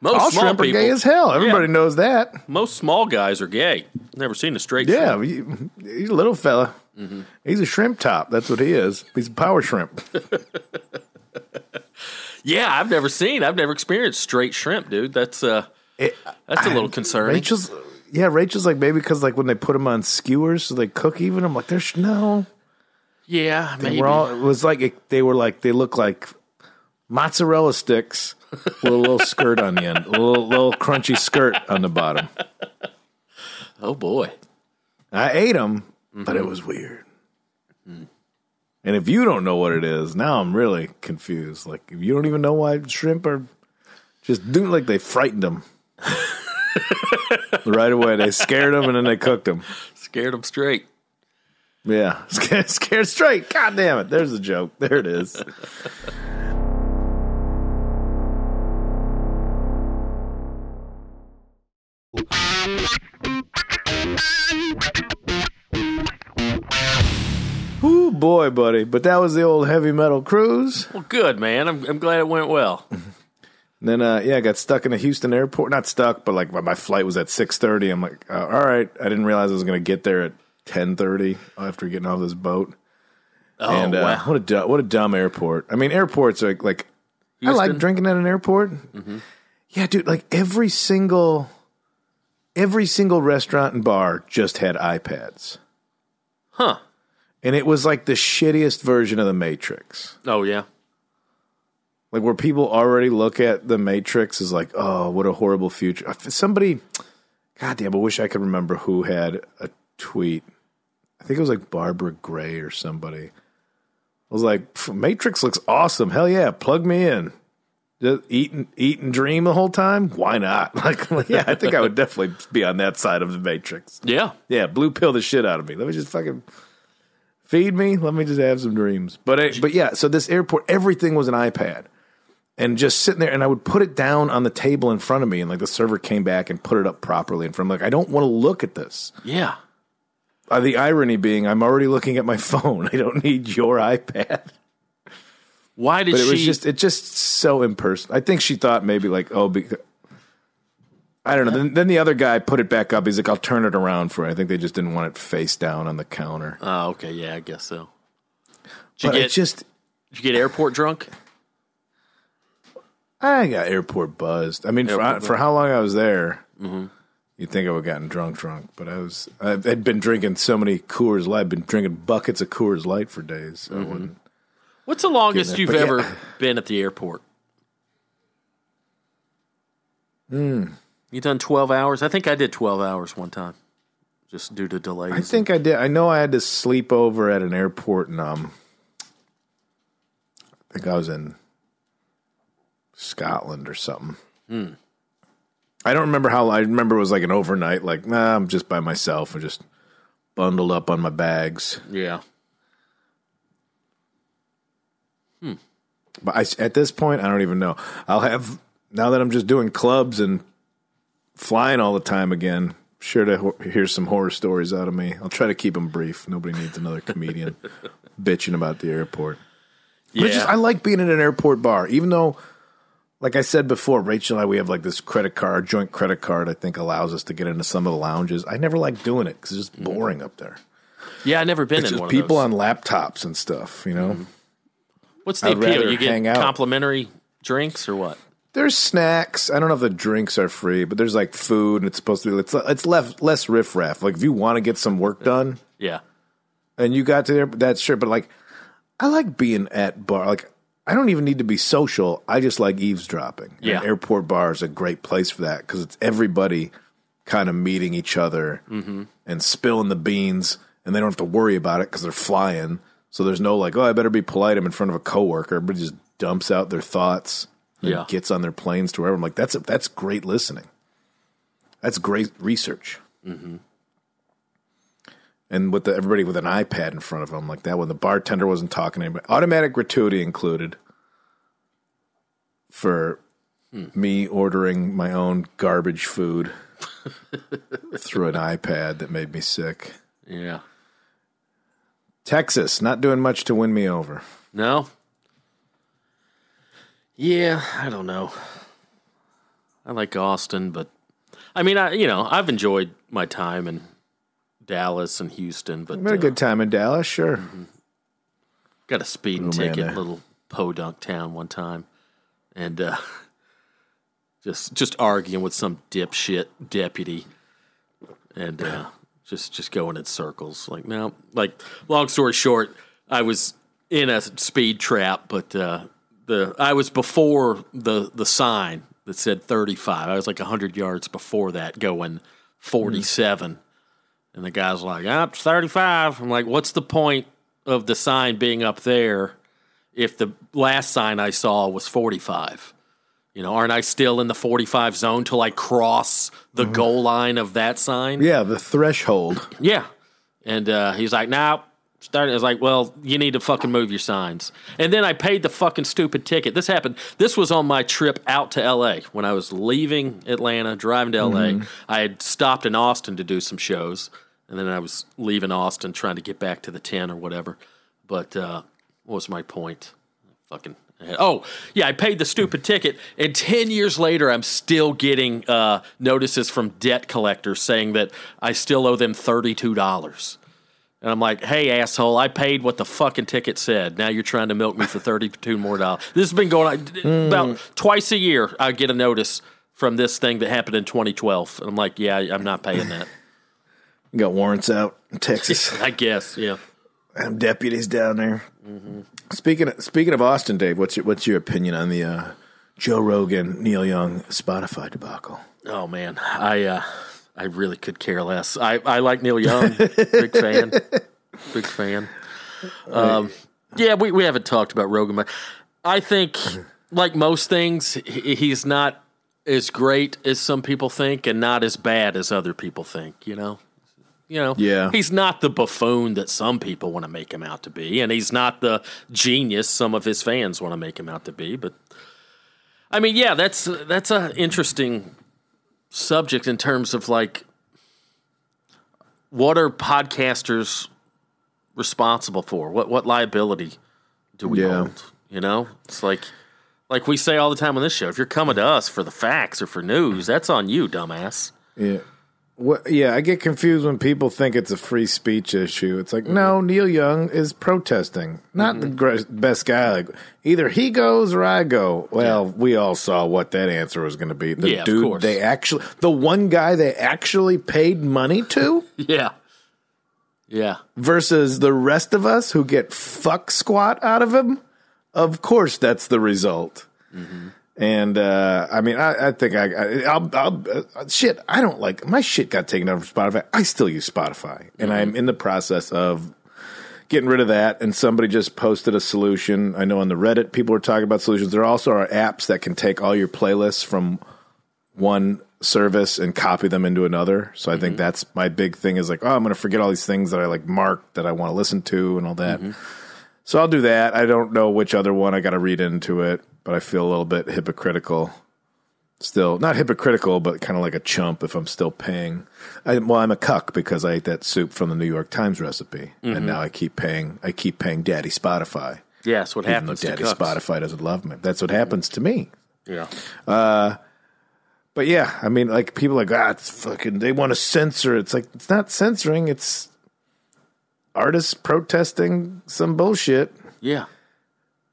Speaker 3: Most
Speaker 4: All
Speaker 3: small
Speaker 4: shrimp are
Speaker 3: people,
Speaker 4: gay as hell. Everybody
Speaker 3: Yeah.
Speaker 4: knows that.
Speaker 3: most small guys are gay. Never seen a straight
Speaker 4: Yeah,
Speaker 3: shrimp.
Speaker 4: he's a little fella. He's a shrimp top. That's what he is. He's a power shrimp.
Speaker 3: Yeah, I've never seen. I've never experienced straight shrimp, dude. That's uh, that's a little concerning.
Speaker 4: Rachel's, yeah, Rachel's like maybe because like when they put them on skewers, so they cook even. I'm like, there's no.
Speaker 3: yeah,
Speaker 4: They
Speaker 3: maybe.
Speaker 4: all. It was like it, they were like they look like mozzarella sticks with a little skirt on the end, a little, little crunchy skirt on the bottom.
Speaker 3: oh boy.
Speaker 4: I ate them, but it was weird. And if you don't know what it is, now I'm really confused. Like if you don't even know why shrimp are just doing like they frightened them right away. They scared them and then they cooked them.
Speaker 3: Scared them straight.
Speaker 4: Yeah, scared, scared straight. God damn it! There's a joke. There it is. Ooh, boy, buddy. But that was the old heavy metal cruise.
Speaker 3: Well, good man. I'm, I'm glad it went well.
Speaker 4: And then, uh, yeah, I got stuck in the Houston airport. Not stuck, but like my- my flight was at six thirty. I'm like, uh, all right. I didn't realize I was going to get there at ten thirty after getting off this boat.
Speaker 3: Oh
Speaker 4: and uh,
Speaker 3: wow.
Speaker 4: what a du- what a dumb airport. I mean, airports are like I like drinking at an airport. Yeah, dude. Like every single every single restaurant and bar just had iPads,
Speaker 3: Huh.
Speaker 4: and it was like the shittiest version of the Matrix.
Speaker 3: Oh yeah.
Speaker 4: Like where people already look at the Matrix as like, oh, what a horrible future. Somebody, God damn, I wish I could remember who had a tweet. I think it was like Barbara Gray or somebody. I was like, Matrix looks awesome. Hell yeah, plug me in. Just eat and eat and dream the whole time. Why not? Like, yeah, I think I would definitely be on that side of the Matrix.
Speaker 3: Yeah.
Speaker 4: Yeah, blue pill the shit out of me. Let me just fucking feed me. Let me just have some dreams. But I, but yeah, so this airport, everything was an iPad, and just sitting there, and I would put it down on the table in front of me, and like the server came back and put it up properly in front. I'm like, I don't want to look at this.
Speaker 3: Yeah.
Speaker 4: Uh, the irony being, I'm already looking at my phone. I don't need your iPad.
Speaker 3: Why did
Speaker 4: But it
Speaker 3: she?
Speaker 4: was just it just so impersonal. I think she thought maybe like oh, be, I don't know. Then, then the other guy put it back up. He's like, I'll turn it around for you. I think they just didn't want it face down on the counter.
Speaker 3: oh, okay. Yeah, I guess so. Did you
Speaker 4: But
Speaker 3: get?
Speaker 4: just
Speaker 3: did you get airport drunk?
Speaker 4: I got airport buzzed. I mean, for,
Speaker 3: Airport
Speaker 4: for how long I was there, mm-hmm. you'd think I would have gotten drunk, drunk. But I was, I had been drinking so many Coors Light. I'd been drinking buckets of Coors Light for days. So I mm-hmm. wouldn't.
Speaker 3: What's the longest
Speaker 4: there,
Speaker 3: you've
Speaker 4: yeah.
Speaker 3: ever been at the airport?
Speaker 4: Hmm.
Speaker 3: You done twelve hours? I think I did twelve hours one time, just due to delays.
Speaker 4: I think I did. I know I had to sleep over at an airport, and um, I think I was in Scotland or something. I don't remember how. I remember it was like an overnight. Like, nah, I'm just by myself and just bundled up on my bags.
Speaker 3: Yeah.
Speaker 4: But I, at this point, I don't even know. I'll have now that I'm just doing clubs and flying all the time again. Sure to ho- hear some horror stories out of me. I'll try to keep them brief. Nobody needs another comedian bitching about the airport. But
Speaker 3: Yeah.
Speaker 4: just, I like being in an airport bar, even though, like I said before, Rachel and I we have like this credit card, joint credit card. I think allows us to get into some of the lounges. I never like doing it because it's just mm-hmm. boring up there.
Speaker 3: Yeah, I never been
Speaker 4: It's
Speaker 3: in one
Speaker 4: people
Speaker 3: of those.
Speaker 4: on laptops and stuff. You know. Mm-hmm.
Speaker 3: What's the
Speaker 4: I'd
Speaker 3: appeal? You get complimentary drinks or what?
Speaker 4: There's snacks. I don't know if the drinks are free, but there's like food, and it's supposed to be. It's it's less less riffraff. Like if you want to get some work done,
Speaker 3: Yeah.
Speaker 4: and you got to there, that's sure. But like, I like being at bar. Like I don't even need to be social. I just like eavesdropping. And
Speaker 3: Yeah.
Speaker 4: airport bar is a great place for that because it's everybody kind of meeting each other mm-hmm. and spilling the beans. and they don't have to worry about it because they're flying. So there's no like, oh, I better be polite. I'm in front of a coworker. Everybody just dumps out their thoughts and
Speaker 3: Yeah.
Speaker 4: gets on their planes to wherever. I'm like, that's that's great listening. That's great research. Mm-hmm. And with the, everybody with an iPad in front of them, like that, when the bartender wasn't talking to anybody, automatic gratuity included for me ordering my own garbage food through an iPad that made me sick.
Speaker 3: Yeah.
Speaker 4: Texas, not doing much to win me over.
Speaker 3: No. Yeah, I don't know. I like Austin, but I mean, I you know, I've enjoyed my time in Dallas and Houston, but
Speaker 4: had a
Speaker 3: uh,
Speaker 4: good time in Dallas, sure.
Speaker 3: got a speeding
Speaker 4: man,
Speaker 3: ticket,
Speaker 4: uh,
Speaker 3: little podunk town one time, and uh, just just arguing with some dipshit deputy, and uh, just just going in circles. Like no, like long story short, I was in a speed trap, but uh, the I was before the the sign that said thirty five. I was like hundred yards before that, going forty seven. And the guy's like, ah, it's 35. I'm like, what's the point of the sign being up there if the last sign I saw was 45? You know, aren't I still in the 45 zone till I cross the goal line of that sign?
Speaker 4: Yeah, the threshold.
Speaker 3: Yeah. And uh, he's like, now, starting. I was like, well, you need to fucking move your signs. And then I paid the fucking stupid ticket. This happened. This was on my trip out to LA when I was leaving Atlanta, driving to LA. I had stopped in Austin to do some shows. And then I was leaving Austin trying to get back to the 10 or whatever. But uh, what was my point? Fucking. Oh, yeah, I paid the stupid ticket. And 10 years later, I'm still getting uh, notices from debt collectors saying that I still owe them $32. And I'm like, hey, asshole, I paid what the fucking ticket said. Now you're trying to milk me for 32 more dollars. This has been going on about twice a year. I get a notice from this thing that happened in 2012. And I'm like, yeah, I'm not paying that.
Speaker 4: You got warrants out in Texas.
Speaker 3: I guess, yeah.
Speaker 4: and deputies down there. Speaking of, speaking of Austin, Dave, what's your what's your opinion on the uh, Joe Rogan, Neil Young Spotify debacle?
Speaker 3: Oh man, I uh, I really could care less. I, I like Neil Young, big fan, big fan. Um, yeah, we, we haven't talked about Rogan, but I think like most things, he's not as great as some people think, and not as bad as other people think. You know, you know,
Speaker 4: Yeah.
Speaker 3: he's not the buffoon that some people want to make him out to be, and he's not the genius some of his fans want to make him out to be. But I mean, yeah, that's that's a interesting subject in terms of like what are podcasters responsible for? What what liability do we
Speaker 4: Yeah.
Speaker 3: hold? You know, it's like like we say all the time on this show. If you're coming to us for the facts or for news, that's on you, dumbass.
Speaker 4: Yeah. What, yeah, I get confused when people think it's a free speech issue. It's like, no, mm-hmm. Neil Young is protesting, not the mm-hmm. gr- best guy. Like, either he goes or I go. Well, we all saw what that answer was going to be. The
Speaker 3: Yeah,
Speaker 4: dude they actually, the one guy they actually paid money to
Speaker 3: Yeah, yeah,
Speaker 4: versus the rest of us who get fuck squat out of him. Of course, that's the result. Mm-hmm. And uh, I mean, I, I think I, I I'll, I'll uh, shit. I don't like my shit got taken out from Spotify. I still use Spotify, and I'm in the process of getting rid of that. And somebody just posted a solution. I know on the Reddit, people are talking about solutions. There also are apps that can take all your playlists from one service and copy them into another. So I think that's my big thing is like, oh, I'm going to forget all these things that I like marked that I want to listen to and all that. So I'll do that. I don't know which other one I got to read into it, but I feel a little bit hypocritical. Still, not hypocritical, but kind of like a chump if I'm still paying. I, well, I'm a cuck because I ate that soup from the New York Times recipe, and now I keep paying. I keep paying Daddy Spotify,
Speaker 3: yeah. What
Speaker 4: even though
Speaker 3: happens. to
Speaker 4: Daddy. Spotify doesn't love me. That's what happens to me.
Speaker 3: Yeah,
Speaker 4: But yeah, I mean, like people are like, ah, it's fucking. They want to censor. It's like it's not censoring. It's artists protesting some bullshit.
Speaker 3: yeah,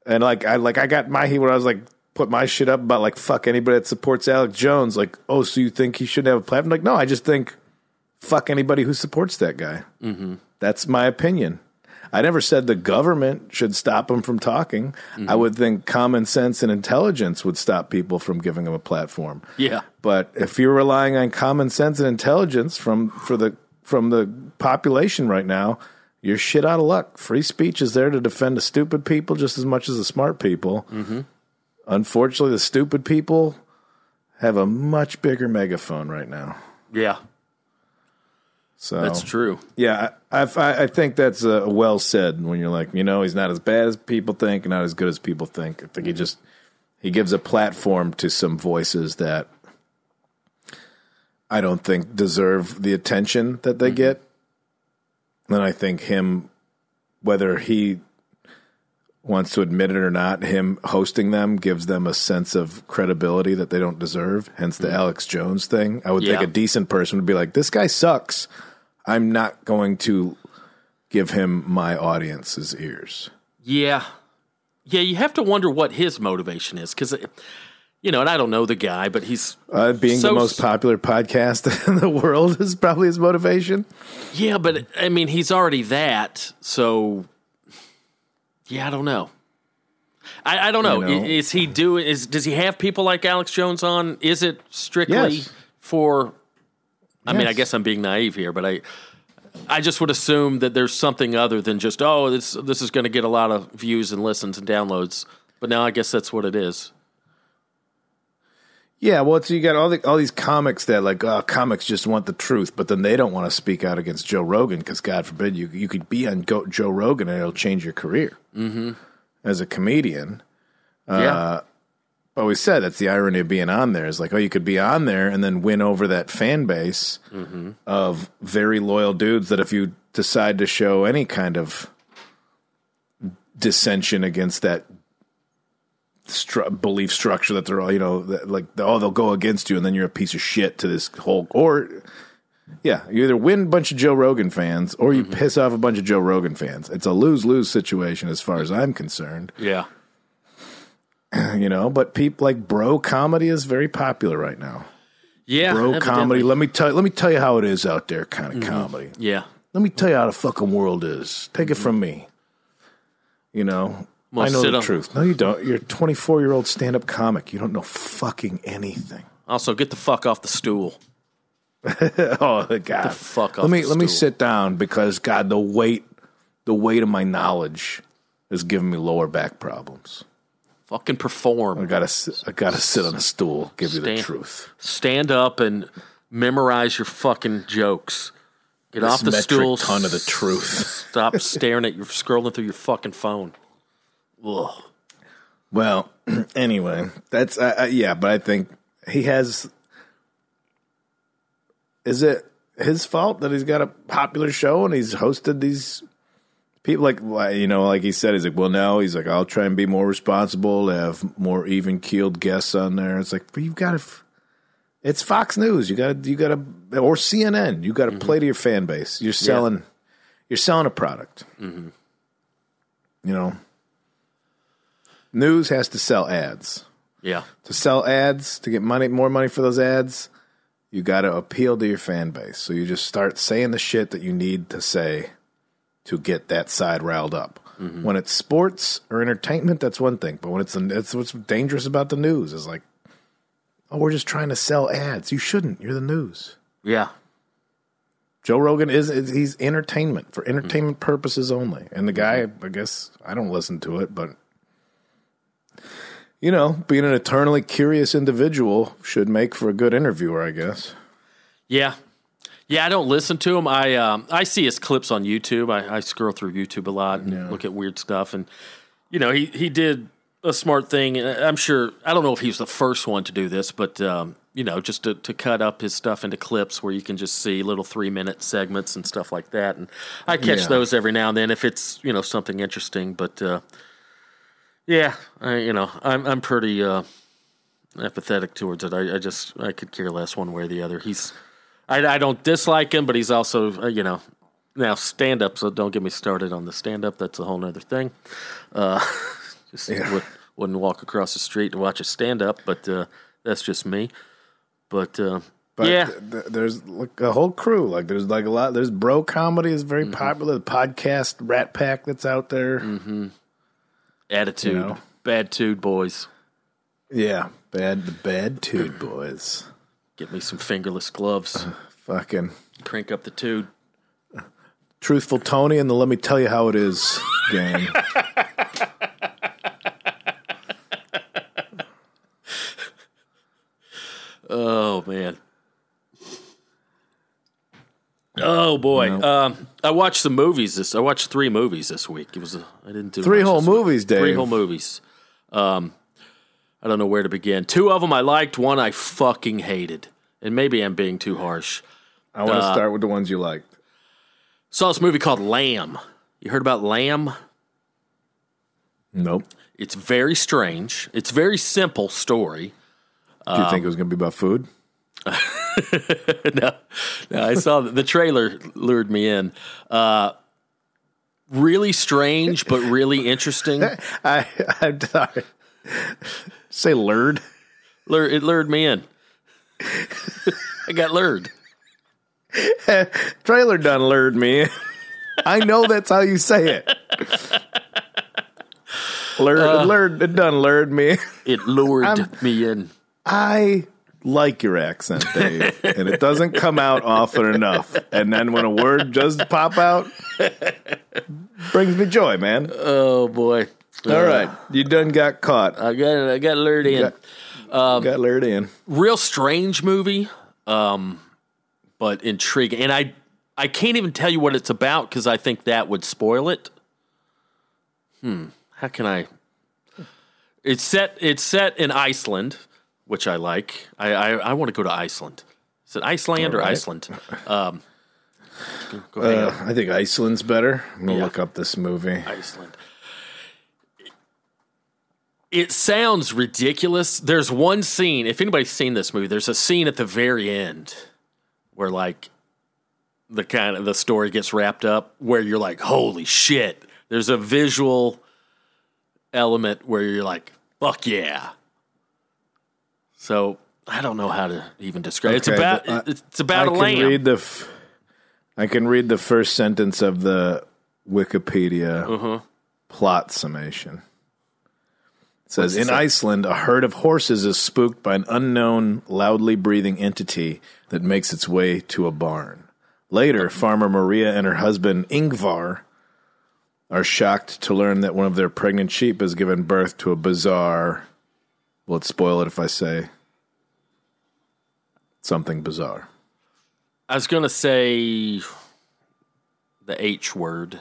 Speaker 4: And like I like I got my heat where I was like put my shit up about like fuck anybody that supports Alex Jones. Like, oh, so you think he shouldn't have a platform? Like, no, I just think fuck anybody who supports that guy. Mm-hmm. That's my opinion. I never said the government should stop him from talking. I would think common sense and intelligence would stop people from giving him a platform.
Speaker 3: yeah.
Speaker 4: But if you're relying on common sense and intelligence from for the from the population right now, you're shit out of luck. Free speech is there to defend the stupid people just as much as the smart people. Mm-hmm. Unfortunately, the stupid people have a much bigger megaphone right now.
Speaker 3: Yeah,
Speaker 4: So
Speaker 3: that's true.
Speaker 4: Yeah, I, I, I think that's uh, well said. When you're like, you know, he's not as bad as people think, not as good as people think. I think he just he gives a platform to some voices that I don't think deserve the attention that they get. And I think him, whether he wants to admit it or not, him hosting them gives them a sense of credibility that they don't deserve. Hence the hmm. Alex Jones thing. I would think a decent person would be like, "This guy sucks. I'm not going to give him my audience's ears."
Speaker 3: Yeah. Yeah, you have to wonder what his motivation is because, you know, and I don't know the guy, but he's,
Speaker 4: Uh, being
Speaker 3: So-
Speaker 4: the most popular podcast in the world is probably his motivation.
Speaker 3: yeah, but I mean, he's already that. So, yeah, I don't know. I, I don't know.
Speaker 4: You know.
Speaker 3: I- Is he doing, is, does he have people like Alex Jones on? Is it strictly
Speaker 4: Yes.
Speaker 3: for, I mean, I guess I'm being naive here, but I, I just would assume that there's something other than just, oh, this, this is going to get a lot of views and listens and downloads. But now I guess that's what it is.
Speaker 4: Yeah, well, so you got all the all these comics that like oh, comics just want the truth, but then they don't want to speak out against Joe Rogan because God forbid you you could be on Go, Joe Rogan and it'll change your career mm-hmm. as a comedian.
Speaker 3: Uh, yeah.
Speaker 4: But we said that's the irony of being on there is like oh you could be on there and then win over that fan base mm-hmm. of very loyal dudes that if you decide to show any kind of dissension against that stru- belief structure that they're all you know that, like oh they'll go against you and then you're a piece of shit to this whole or yeah you either win a bunch of Joe Rogan fans or you mm-hmm. piss off a bunch of Joe Rogan fans. It's a lose lose situation as far as I'm concerned.
Speaker 3: Yeah.
Speaker 4: you know but people like bro comedy is very popular right now.
Speaker 3: Yeah.
Speaker 4: bro
Speaker 3: evidently.
Speaker 4: comedy. Let me tell let me tell you how it is out there kind of mm-hmm. comedy.
Speaker 3: Yeah.
Speaker 4: let me tell you how the fucking world is. Take it mm-hmm. from me. You know
Speaker 3: Well,
Speaker 4: I know the
Speaker 3: on-
Speaker 4: truth. No, you don't. You're a 24 year old stand up comic. You don't know fucking anything.
Speaker 3: Also, get the fuck off the stool.
Speaker 4: oh God!
Speaker 3: the fuck off
Speaker 4: let me
Speaker 3: the
Speaker 4: let me sit down because God, the weight, the weight of my knowledge is giving me lower back problems.
Speaker 3: Fucking perform.
Speaker 4: I gotta s- I gotta sit on a stool. Give you the truth.
Speaker 3: Stand up and memorize your fucking jokes. Get
Speaker 4: This
Speaker 3: off the
Speaker 4: metric
Speaker 3: stool.
Speaker 4: ton of the truth.
Speaker 3: Stop staring at your scrolling through your fucking phone. Ugh.
Speaker 4: Well, anyway, that's uh, uh, yeah, but I think he has. Is it his fault that he's got a popular show and he's hosted these people? Like you know, like he said, he's like, well, now he's like, I'll try and be more responsible, have more even keeled guests on there. It's like, but you've got to. It's Fox News. You got to, you got to, or CNN. You got to play to your fan base. You're selling, you're selling a product. You know, news has to sell ads.
Speaker 3: Yeah.
Speaker 4: to sell ads to get money more money for those ads you got to appeal to your fan base. So you just start saying the shit that you need to say to get that side riled up. Mm-hmm. When it's sports or entertainment that's one thing but when it's that's what's dangerous about the news is like oh we're just trying to sell ads. You shouldn't. You're the news.
Speaker 3: Yeah.
Speaker 4: Joe Rogan is, is he's entertainment for entertainment mm-hmm. purposes only. And the guy, I guess I don't listen to it, but you know, being an eternally curious individual should make for a good interviewer, I guess.
Speaker 3: Yeah. Yeah, I don't listen to him. I um, I see his clips on YouTube. I, I scroll through YouTube a lot and look at weird stuff. And you know, he he did a smart thing. I'm sure. I don't know if he was the first one to do this, but um, you know, just to, to cut up his stuff into clips where you can just see little three minute segments and stuff like that. And I catch
Speaker 4: Yeah.
Speaker 3: those every now and then if it's you know something interesting. But uh, yeah, I, you know, I'm I'm pretty. Uh, apathetic towards it. I, I just I could care less one way or the other. He's I, I don't dislike him, but he's also uh, you know now stand up. So don't get me started on the stand up. That's a whole other thing. Uh, just would, wouldn't walk across the street to watch a stand up, but uh, that's just me. But, uh,
Speaker 4: But
Speaker 3: yeah,
Speaker 4: th- th- there's like a whole crew. Like there's like a lot. There's bro comedy is very popular. The podcast Rat Pack that's out there.
Speaker 3: Attitude,
Speaker 4: you know.
Speaker 3: bad tude boys.
Speaker 4: Yeah, bad the bad dude boys.
Speaker 3: Get me some fingerless gloves.
Speaker 4: Fucking
Speaker 3: Crank up the tude.
Speaker 4: Truthful Tony and the Let Me Tell You How It Is gang.
Speaker 3: Oh man. Oh boy. Um, I watched some movies this. I watched three movies this week. It was a, I didn't do
Speaker 4: Three whole
Speaker 3: this week.
Speaker 4: movies, Dave.
Speaker 3: Three whole movies. Um, I don't know where to begin. Two of them I liked. One I fucking hated. And maybe I'm being too harsh.
Speaker 4: I want to start with the ones you liked.
Speaker 3: Saw this movie called Lamb. You heard about Lamb?
Speaker 4: Nope.
Speaker 3: It's very strange. It's a very simple story.
Speaker 4: Do you think it was going to be about food?
Speaker 3: no, no, I saw the, the trailer lured me in. Uh, really strange, but really interesting.
Speaker 4: I, I'm sorry. Say lured.
Speaker 3: Lure, it lured me in. I got lured.
Speaker 4: Trailer done lured me. I know that's how you say it. Lured, lured, it done lured me.
Speaker 3: It lured
Speaker 4: I'm-
Speaker 3: me in.
Speaker 4: I like your accent, Dave, and it doesn't come out often enough. And then when a word does pop out, brings me joy, man.
Speaker 3: Oh boy!
Speaker 4: All right, you done got caught.
Speaker 3: I got I got lured in.
Speaker 4: Got, got lured in.
Speaker 3: Real strange movie, um, but intriguing. And I I can't even tell you what it's about because I think that would spoil it. Hmm. How can I? It's set. It's set in Iceland, which I like. I I, I want to go to Iceland. Is it Iceland or
Speaker 4: right.
Speaker 3: Iceland? Um, go, go
Speaker 4: Uh. I think Iceland's better. I'm gonna
Speaker 3: Yeah.
Speaker 4: look up this movie.
Speaker 3: Iceland. It sounds ridiculous. There's one scene, if anybody's seen this movie, there's a scene at the very end where like the kind of the story gets wrapped up where you're like, "Holy shit." There's a visual element where you're like, "Fuck yeah." So, I don't know how to even describe it. It's
Speaker 4: Okay,
Speaker 3: about
Speaker 4: uh,
Speaker 3: it's about
Speaker 4: I
Speaker 3: a
Speaker 4: can
Speaker 3: lamb.
Speaker 4: read the. F- I can read the first sentence of the Wikipedia
Speaker 3: Uh-huh.
Speaker 4: plot summation. It says in Iceland, a herd of horses is spooked by an unknown, loudly breathing entity that makes its way to a barn. Later, farmer Maria and her husband Ingvar are shocked to learn that one of their pregnant sheep has given birth to a bizarre. Will it spoil it if I say something bizarre?
Speaker 3: I was going to say the H word.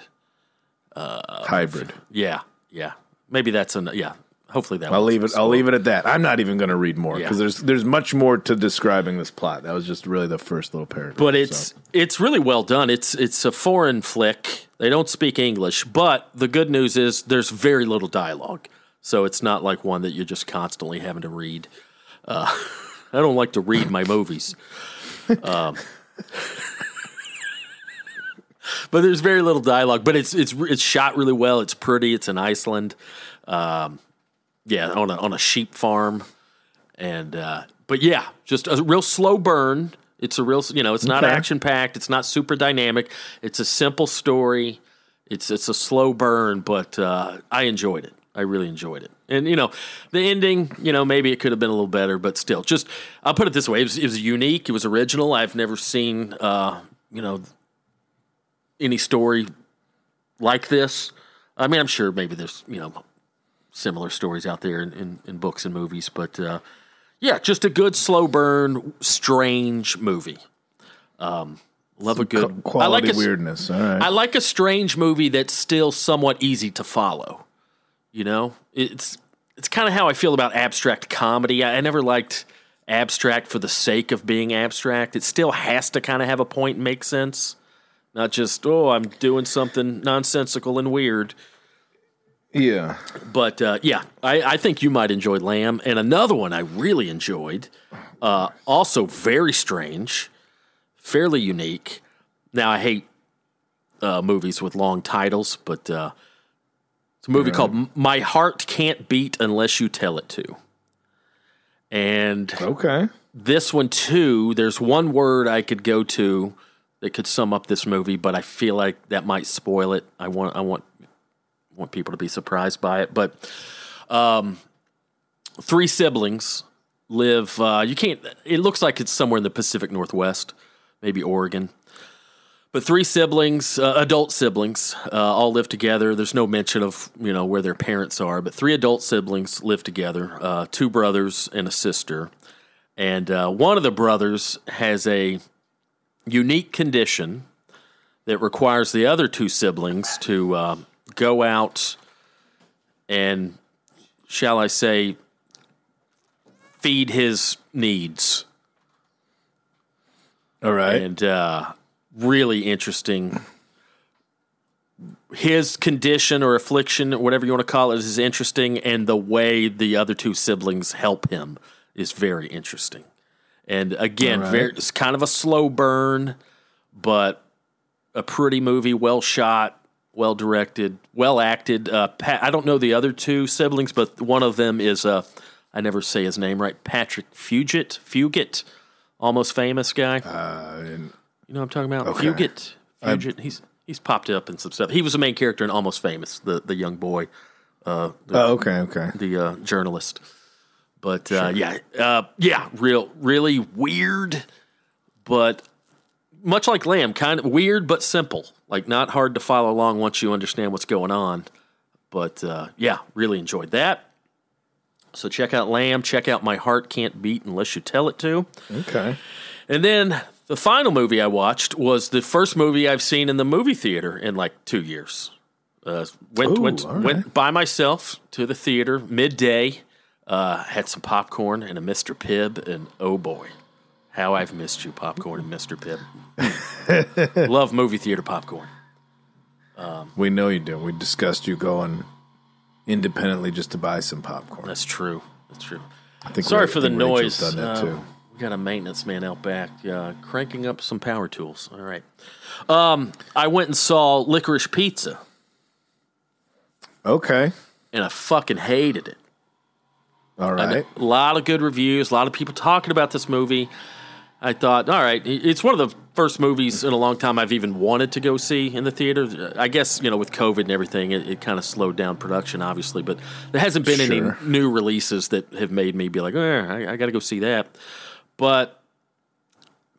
Speaker 4: Uh, Hybrid.
Speaker 3: Yeah, yeah. Maybe that's an yeah. Hopefully that.
Speaker 4: I'll leave it. I'll leave it at that. I'm not even going to read more
Speaker 3: Yeah.
Speaker 4: because there's there's much more to describing this plot. That was just really the first little paragraph.
Speaker 3: But it's
Speaker 4: so.
Speaker 3: it's really well done. It's it's a foreign flick. They don't speak English, but the good news is there's very little dialogue, so it's not like one that you're just constantly having to read. Uh, I don't like to read my movies. Um, but there's very little dialogue. But it's it's it's shot really well. It's pretty. It's in Iceland. Um, yeah, on a on a sheep farm, and uh, but yeah, just a real slow burn. It's a real, you know, it's not
Speaker 4: Okay.
Speaker 3: action packed. It's not super dynamic. It's a simple story. It's it's a slow burn, but uh, I enjoyed it. I really enjoyed it. And you know, the ending, you know, maybe it could have been a little better, but still, just I'll put it this way: it was, it was unique. It was original. I've never seen, uh, you know, any story like this. I mean, I'm sure maybe there's you know similar stories out there in, in, in books and movies, but uh, yeah, just a good slow burn, strange movie. Um, love a good
Speaker 4: quality
Speaker 3: I like a,
Speaker 4: weirdness. All right.
Speaker 3: I like a strange movie that's still somewhat easy to follow. You know, it's it's kind of how I feel about abstract comedy. I, I never liked abstract for the sake of being abstract. It still has to kind of have a point and make sense, not just oh I'm doing something nonsensical and weird.
Speaker 4: yeah.
Speaker 3: But uh, yeah, I, I think you might enjoy Lamb. And another one I really enjoyed, uh, also very strange, fairly unique. Now, I hate uh, movies with long titles, but uh, it's a movie called My Heart Can't Beat Unless You Tell It to. And
Speaker 4: Okay.
Speaker 3: this one, too, there's one word I could go to that could sum up this movie, but I feel like that might spoil it. I want, I want want people to be surprised by it. But um, three siblings live. Uh, you can't. It looks like it's somewhere in the Pacific Northwest, maybe Oregon. But three siblings, uh, adult siblings, uh, all live together. There's no mention of you know where their parents are, but three adult siblings live together. Uh, two brothers and a sister, and uh, one of the brothers has a unique condition that requires the other two siblings to uh, go out and, shall I say, feed his needs.
Speaker 4: All right.
Speaker 3: And uh, really interesting. His condition or affliction, or whatever you want to call it, is interesting, and the way the other two siblings help him is very interesting. And again,
Speaker 4: right.
Speaker 3: very, it's kind of a slow burn, but a pretty movie, well shot, well directed, well acted. Uh, Pat, I don't know the other two siblings, but one of them is uh, I never say his name right. Patrick Fugit, Fugit, almost famous guy.
Speaker 4: Uh,
Speaker 3: You know what I'm talking about?
Speaker 4: Okay.
Speaker 3: Fugit. Fugit. he's he's popped up in some stuff. He was the main character in Almost Famous, the the young boy, uh, the,
Speaker 4: oh, okay, okay.
Speaker 3: the uh, journalist. But uh, yeah, uh, yeah, real, really weird, but much like Lamb, kind of weird but simple. Like not hard to follow along once you understand what's going on. But uh, yeah, really enjoyed that. So check out Lamb. Check out My Heart Can't Beat Unless You Tell It to.
Speaker 4: Okay.
Speaker 3: And then the final movie I watched was the first movie I've seen in the movie theater in like two years. Uh, went
Speaker 4: Ooh,
Speaker 3: went
Speaker 4: right.
Speaker 3: went by myself to the theater midday. Uh, had some popcorn and a Mr. Pibb, and oh boy, how I've missed you, popcorn and Mr. Pibb. Love movie theater popcorn.
Speaker 4: We know you do. We discussed you going independently just to buy some popcorn.
Speaker 3: That's true. That's true.
Speaker 4: I think
Speaker 3: Sorry for the
Speaker 4: I think Rachel's
Speaker 3: noise.
Speaker 4: Done that
Speaker 3: Uh,
Speaker 4: too.
Speaker 3: We got a maintenance man out back uh, cranking up some power tools. All right. Um, I went and saw Licorice Pizza,
Speaker 4: Okay.
Speaker 3: and I fucking hated it.
Speaker 4: All right.
Speaker 3: A lot of good reviews, a lot of people talking about this movie. I thought, all right, it's one of the first movies in a long time I've even wanted to go see in the theater. I guess, you know, with COVID and everything, it, it kind of slowed down production, obviously, but there hasn't been
Speaker 4: Sure.
Speaker 3: any new releases that have made me be like, eh, I, I got to go see that. But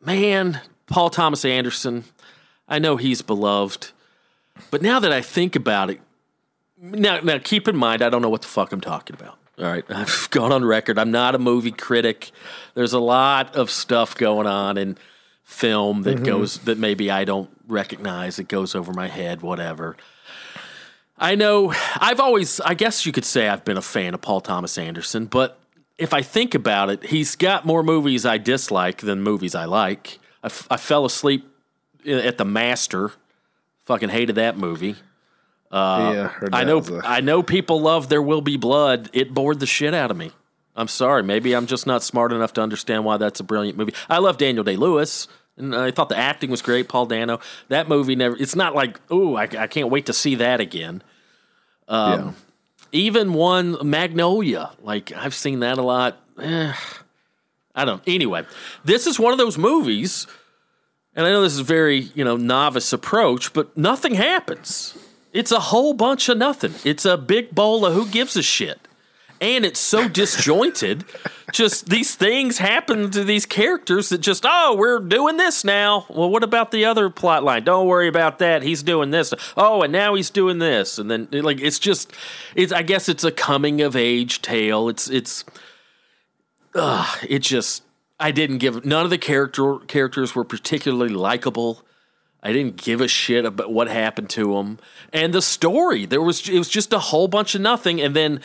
Speaker 3: man, Paul Thomas Anderson, I know he's beloved, but now that I think about it, now, now keep in mind, I don't know what the fuck I'm talking about. All right, I've gone on record. I'm not a movie critic. There's a lot of stuff going on in film that mm-hmm. goes that maybe I don't recognize. It goes over my head, whatever. I know I've always, I guess you could say I've been a fan of Paul Thomas Anderson, but if I think about it, he's got more movies I dislike than movies I like. I, f- I fell asleep uh, at The Master. Fucking hated that movie.
Speaker 4: Uh, yeah. heard
Speaker 3: I know
Speaker 4: a-
Speaker 3: I know people love There Will Be Blood. It bored the shit out of me. I'm sorry. Maybe I'm just not smart enough to understand why that's a brilliant movie. I love Daniel Day Lewis, and I thought the acting was great. Paul Dano. That movie never. It's not like ooh, I, I can't wait to see that again.
Speaker 4: Um, yeah.
Speaker 3: Even one Magnolia, like I've seen that a lot. Eh, I don't. Anyway, this is one of those movies, and I know this is very you know novice approach, but nothing happens. It's a whole bunch of nothing. It's a big bowl of who gives a shit. And it's so disjointed. just these things happen to these characters that just, oh, we're doing this now. Well, what about the other plot line? Don't worry about that. He's doing this. Oh, and now he's doing this. And then like it's just it's I guess it's a coming of age tale. It's it's uh, it just I didn't give none of the character characters were particularly likable. I didn't give a shit about what happened to them, and the story there was it was just a whole bunch of nothing. And then,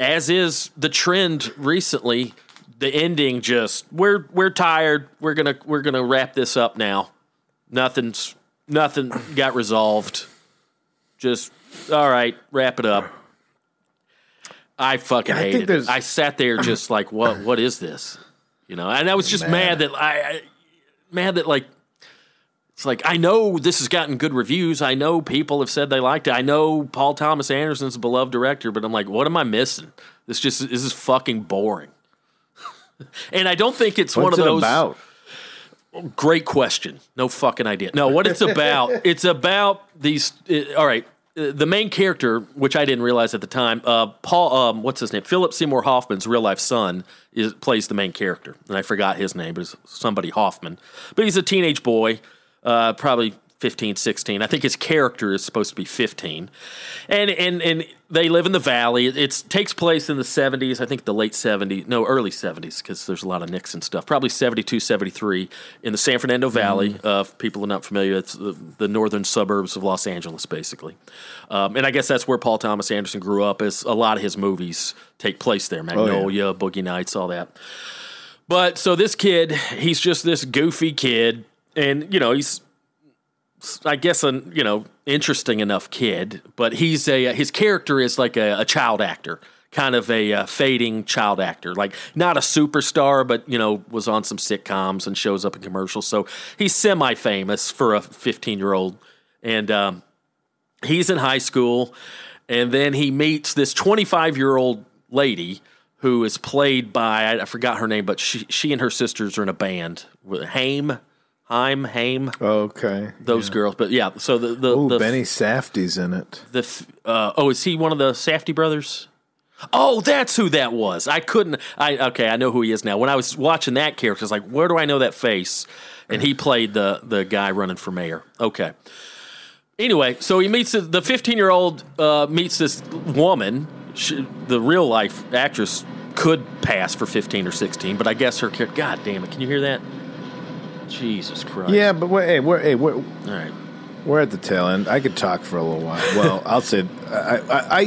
Speaker 3: as is the trend recently, the ending just we're we're tired. We're gonna we're gonna wrap this up now. Nothing's nothing got resolved. Just all right, wrap it up. I fucking
Speaker 4: I think
Speaker 3: hated it. I sat there just like, what? What is this? You know, and I was just mad, that I, I, mad that like, it's like I know this has gotten good reviews. I know people have said they liked it. I know Paul Thomas Anderson's a beloved director, but I'm like, what am I missing? This just this is fucking boring. and I don't think it's one
Speaker 4: What's
Speaker 3: of
Speaker 4: it
Speaker 3: those.
Speaker 4: about?
Speaker 3: Great question. No fucking idea. No, what it's about? it's about these. uh, all right, uh, the main character, which I didn't realize at the time, uh, Paul. Um, what's his name? Philip Seymour Hoffman's real life son is plays the main character, and I forgot his name. But it's somebody Hoffman, but he's a teenage boy. Uh, probably 15, 16. I think his character is supposed to be 15. And and and they live in the valley. It takes place in the 70s, I think the late 70s, no, early 70s, because there's a lot of Nixon stuff. Probably 72, 73 in the San Fernando Valley. Uh, if people are not familiar, it's the, the northern suburbs of Los Angeles, basically. Um, and I guess that's where Paul Thomas Anderson grew up, as a lot of his movies take place there Magnolia, Boogie Nights, all that. But so this kid, he's just this goofy kid, and you know he's, I guess, a you know interesting enough kid. But he's a his character is like a, a child actor, kind of a uh, fading child actor, like not a superstar, but you know was on some sitcoms and shows up in commercials. So he's semi famous for a fifteen year old, and um, he's in high school, and then he meets this twenty five year old lady who is played by I, I forgot her name, but she she and her sisters are in a band. with Haim, Haim, Haim,
Speaker 4: Okay.
Speaker 3: those girls. But yeah, so the the,
Speaker 4: Oh,
Speaker 3: the,
Speaker 4: Benny Safdie's in it.
Speaker 3: the uh, oh, is he one of the Safdie brothers? Oh, that's who that was. I couldn't. I okay, I know who he is now. When I was watching that character, I was like, where do I know that face? And he played the the guy running for mayor. Okay. Anyway, so he meets the- the 15 year old uh, meets this woman. She, the real life actress could pass for 15 or 16, but I guess her. God damn it! Can you hear that? Jesus Christ!
Speaker 4: Yeah, but wait, hey, we're, hey, we're,
Speaker 3: All right.
Speaker 4: we're at the tail end. I could talk for a little while. Well, I'll say, I, I, I,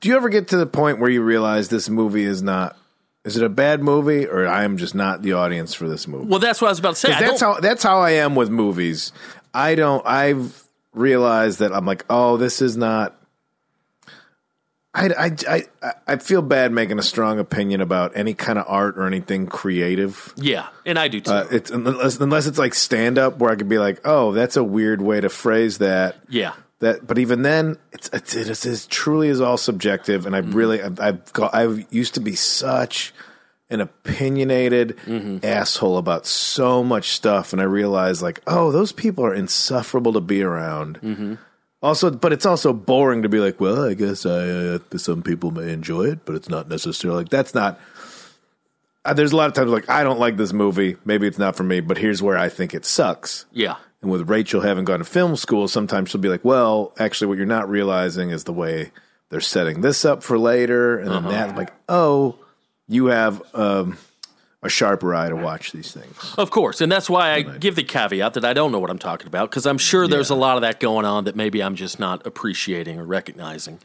Speaker 4: do you ever get to the point where you realize this movie is not, is it a bad movie or I am just not the audience for this movie?
Speaker 3: Well, that's what I was about to say.
Speaker 4: That's how that's how I am with movies. I don't. I've realized that I'm like, oh, this is not. I, I, I, I feel bad making a strong opinion about any kind of art or anything creative.
Speaker 3: yeah, and I do too.
Speaker 4: Uh, it's unless, unless it's like stand up where I could be like, oh, that's a weird way to phrase that.
Speaker 3: yeah.
Speaker 4: That, but even then, it's it's, it's, it's truly is all subjective, and I
Speaker 3: Mm-hmm.
Speaker 4: really I've, I've got I used to be such an opinionated
Speaker 3: Mm-hmm.
Speaker 4: asshole about so much stuff, and I realized like, oh, those people are insufferable to be around.
Speaker 3: Mm-hmm.
Speaker 4: Also, but it's also boring to be like, well, I guess I uh, some people may enjoy it, but it's not necessarily like that's not. Uh, there's a lot of times like I don't like this movie. Maybe it's not for me, but here's where I think it sucks.
Speaker 3: Yeah.
Speaker 4: And with Rachel having gone to film school, sometimes she'll be like, well, actually, what you're not realizing is the way they're setting this up for later. And then that, like, oh, you have um, a sharper eye to watch these things.
Speaker 3: Of course, and that's why I give the caveat that I don't know what I'm talking about because I'm sure there's a lot of that going on that maybe I'm just not appreciating or recognizing.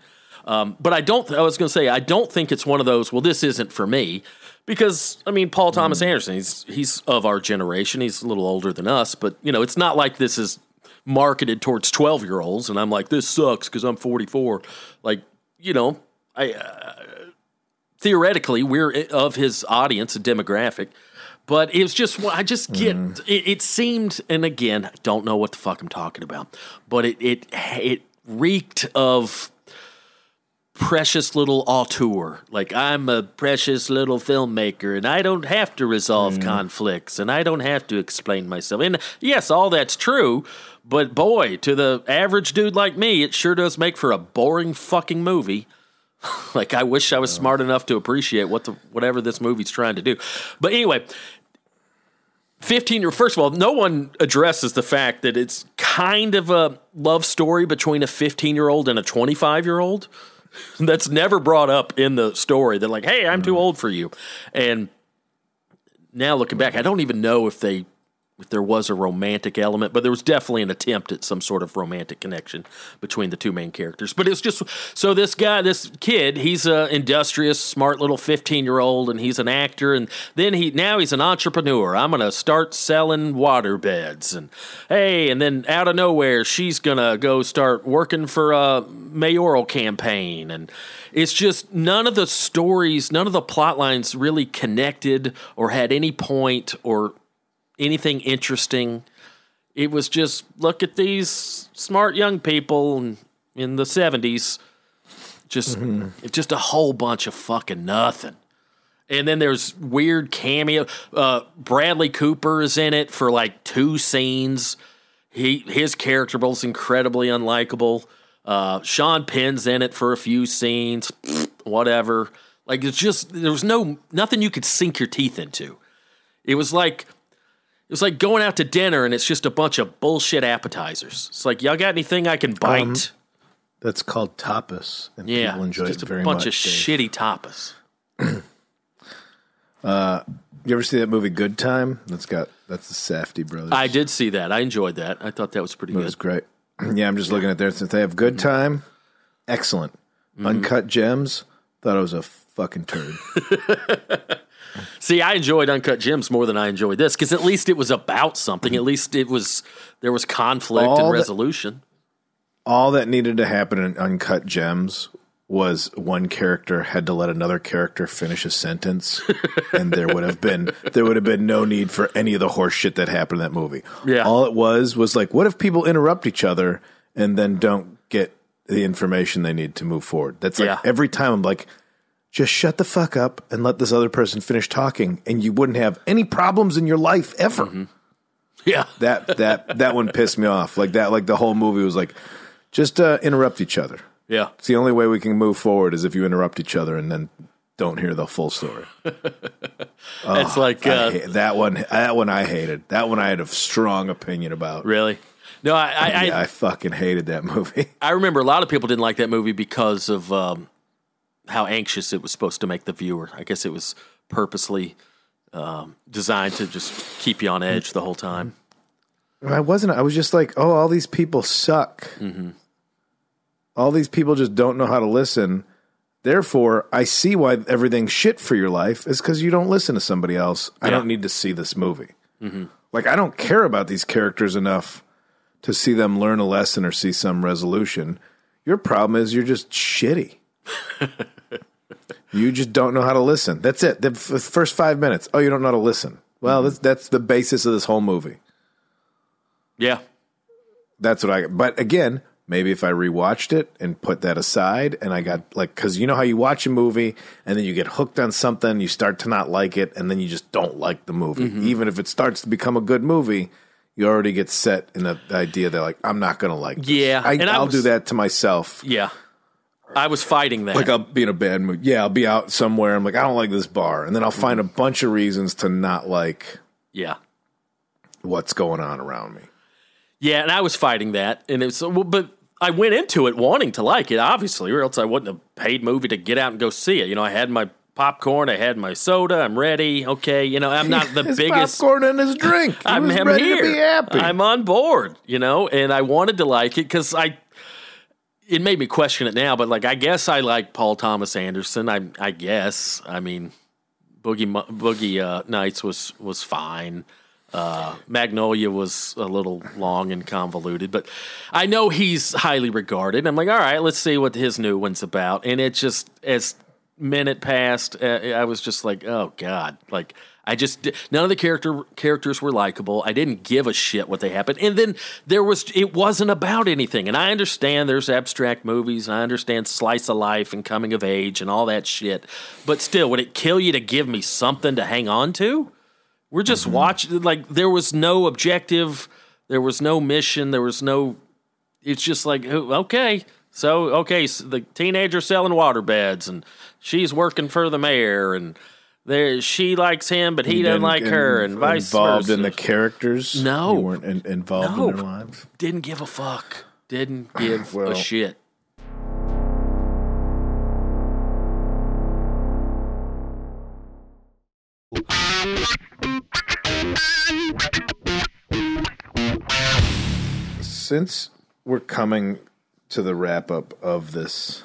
Speaker 3: Um, but I don't. I was going to say I don't think it's one of those. Well, this isn't for me because I mean Paul Thomas Anderson. He's he's of our generation. He's a little older than us, but you know it's not like this is marketed towards 12 year olds and I'm like this sucks because I'm 44. Like you know I theoretically we're of his audience and demographic but it was just i just get mm. it, it seemed and again don't know what the fuck i'm talking about but it it it reeked of precious little auteur. Like i'm a precious little filmmaker and i don't have to resolve mm. conflicts and i don't have to explain myself and yes all that's true but boy to the average dude like me it sure does make for a boring fucking movie like I wish I was smart enough to appreciate what the whatever this movie's trying to do. But anyway, 15 year first of all, no one addresses the fact that it's kind of a love story between a 15 year old and a 25 year old. That's never brought up in the story. They're like, hey, I'm too old for you. And now looking back, I don't even know if they if there was a romantic element, but there was definitely an attempt at some sort of romantic connection between the two main characters. But it's just so this guy, this kid, he's a industrious, smart little fifteen year old, and he's an actor, and then he now he's an entrepreneur. I'm gonna start selling water beds, and hey, and then out of nowhere, she's gonna go start working for a mayoral campaign, and it's just none of the stories, none of the plot lines really connected or had any point or anything interesting. It was just look at these smart young people in, the 70s. Just just a whole bunch of fucking nothing. And then there's weird cameo. Uh, Bradley Cooper is in it for like two scenes. He his character was incredibly unlikable. Uh, Sean Penn's in it for a few scenes. Whatever. Like it's just there was no nothing you could sink your teeth into. It was like It's like going out to dinner and it's just a bunch of bullshit appetizers. It's like y'all got anything I can bite?
Speaker 4: Um, That's called tapas, and
Speaker 3: yeah,
Speaker 4: people enjoy
Speaker 3: it's just
Speaker 4: it very
Speaker 3: a bunch
Speaker 4: much.
Speaker 3: of
Speaker 4: Dave.
Speaker 3: shitty tapas.
Speaker 4: You ever see that movie Good Time? That's got that's the Safdie brothers.
Speaker 3: I did see that. I enjoyed that. I thought that was pretty
Speaker 4: It
Speaker 3: good.
Speaker 4: was great. Yeah, I'm just looking at there. Since they have Good Time, excellent.
Speaker 3: Mm-hmm.
Speaker 4: Uncut Gems, thought it was a fucking turd.
Speaker 3: See, I enjoyed Uncut Gems more than I enjoyed this because at least it was about something. At least it was there was conflict
Speaker 4: All
Speaker 3: and resolution.
Speaker 4: All that needed to happen in Uncut Gems was one character had to let another character finish a sentence, and there would have been there would have been no need for any of the horse shit that happened in that movie.
Speaker 3: Yeah.
Speaker 4: all it was was like, what if people interrupt each other and then don't get the information they need to move forward? That's like
Speaker 3: Yeah.
Speaker 4: every time I'm like. Just shut the fuck up and let this other person finish talking, and you wouldn't have any problems in your life ever.
Speaker 3: Mm-hmm. Yeah,
Speaker 4: That that that one pissed me off. Like that, like the whole movie was like, just uh, interrupt each other.
Speaker 3: yeah.
Speaker 4: It's the only way we can move forward is if you interrupt each other and then don't hear the full story.
Speaker 3: it's like uh,
Speaker 4: hate- that one. That one I hated. That one I had a strong opinion about.
Speaker 3: really. No, I I, I,
Speaker 4: I fucking hated that movie.
Speaker 3: I remember a lot of people didn't like that movie because of um, how anxious it was supposed to make the viewer. I guess it was purposely um, designed to just keep you on edge the whole time. Mm-hmm.
Speaker 4: I wasn't. I was just like, oh, all these people suck. Mm-hmm. All these people just don't know how to listen. Therefore, I see why everything's shit for your life is because you don't listen to somebody else. I don't need to see this movie. Mm-hmm. Like, I don't care about these characters enough to see them learn a lesson or see some resolution. Your problem is you're just shitty. you just don't know how to listen. That's it. The f- first five minutes. Oh, you don't know how to listen. Well, mm-hmm. that's that's the basis of this whole movie.
Speaker 3: Yeah,
Speaker 4: That's what I. But again, maybe if I rewatched it and put that aside, and I got like, because you know how you watch a movie and then you get hooked on something, you start to not like it, and then you just don't like the movie, mm-hmm. even if it starts to become a good movie. You already get set in the idea that like I'm not going to like. This.
Speaker 3: Yeah,
Speaker 4: I,
Speaker 3: and I
Speaker 4: I'll
Speaker 3: was-
Speaker 4: do that to myself.
Speaker 3: yeah. I was fighting that.
Speaker 4: Like I'll be in a bad mood. Yeah, I'll be out somewhere. I'm like, I don't like this bar, and then I'll find a bunch of reasons to not like
Speaker 3: yeah.
Speaker 4: what's going on around me.
Speaker 3: Yeah, and I was fighting that, and it was well, but I went into it wanting to like it, obviously, or else I wouldn't have paid movie to get out and go see it. You know, I had my popcorn, I had my soda, I'm ready. Okay, you know, I'm not the
Speaker 4: his
Speaker 3: biggest.
Speaker 4: popcorn and his drink.
Speaker 3: I'm, I'm
Speaker 4: ready
Speaker 3: here.
Speaker 4: to be happy.
Speaker 3: I'm on board, you know, and I wanted to like it because I. It made me question it now, but like I guess I like Paul Thomas Anderson. I I guess I mean Boogie Boogie uh, Nights was was fine. Uh, Magnolia was a little long and convoluted, but I know he's highly regarded. I'm like, all right, let's see what his new one's about. And it just as minute passed, uh, I was just like, oh god, like I just none of the character characters were likable. I didn't give a shit what they happened. And then there was it wasn't about anything. And I understand there's abstract movies. I understand slice of life and coming of age and all that shit. But still, would it kill you to give me something to hang on to? We're just mm-hmm. watching like there was no objective, there was no mission, there was no it's just like oh, okay so okay so the teenager selling water beds and she's working for the mayor and there she likes him but he doesn't like
Speaker 4: get
Speaker 3: her and vice
Speaker 4: involved
Speaker 3: versa
Speaker 4: in the characters.
Speaker 3: No.
Speaker 4: you weren't in, involved
Speaker 3: No.
Speaker 4: in their lives.
Speaker 3: didn't give a fuck didn't give
Speaker 4: Well.
Speaker 3: a shit
Speaker 4: Since we're coming to the wrap up of this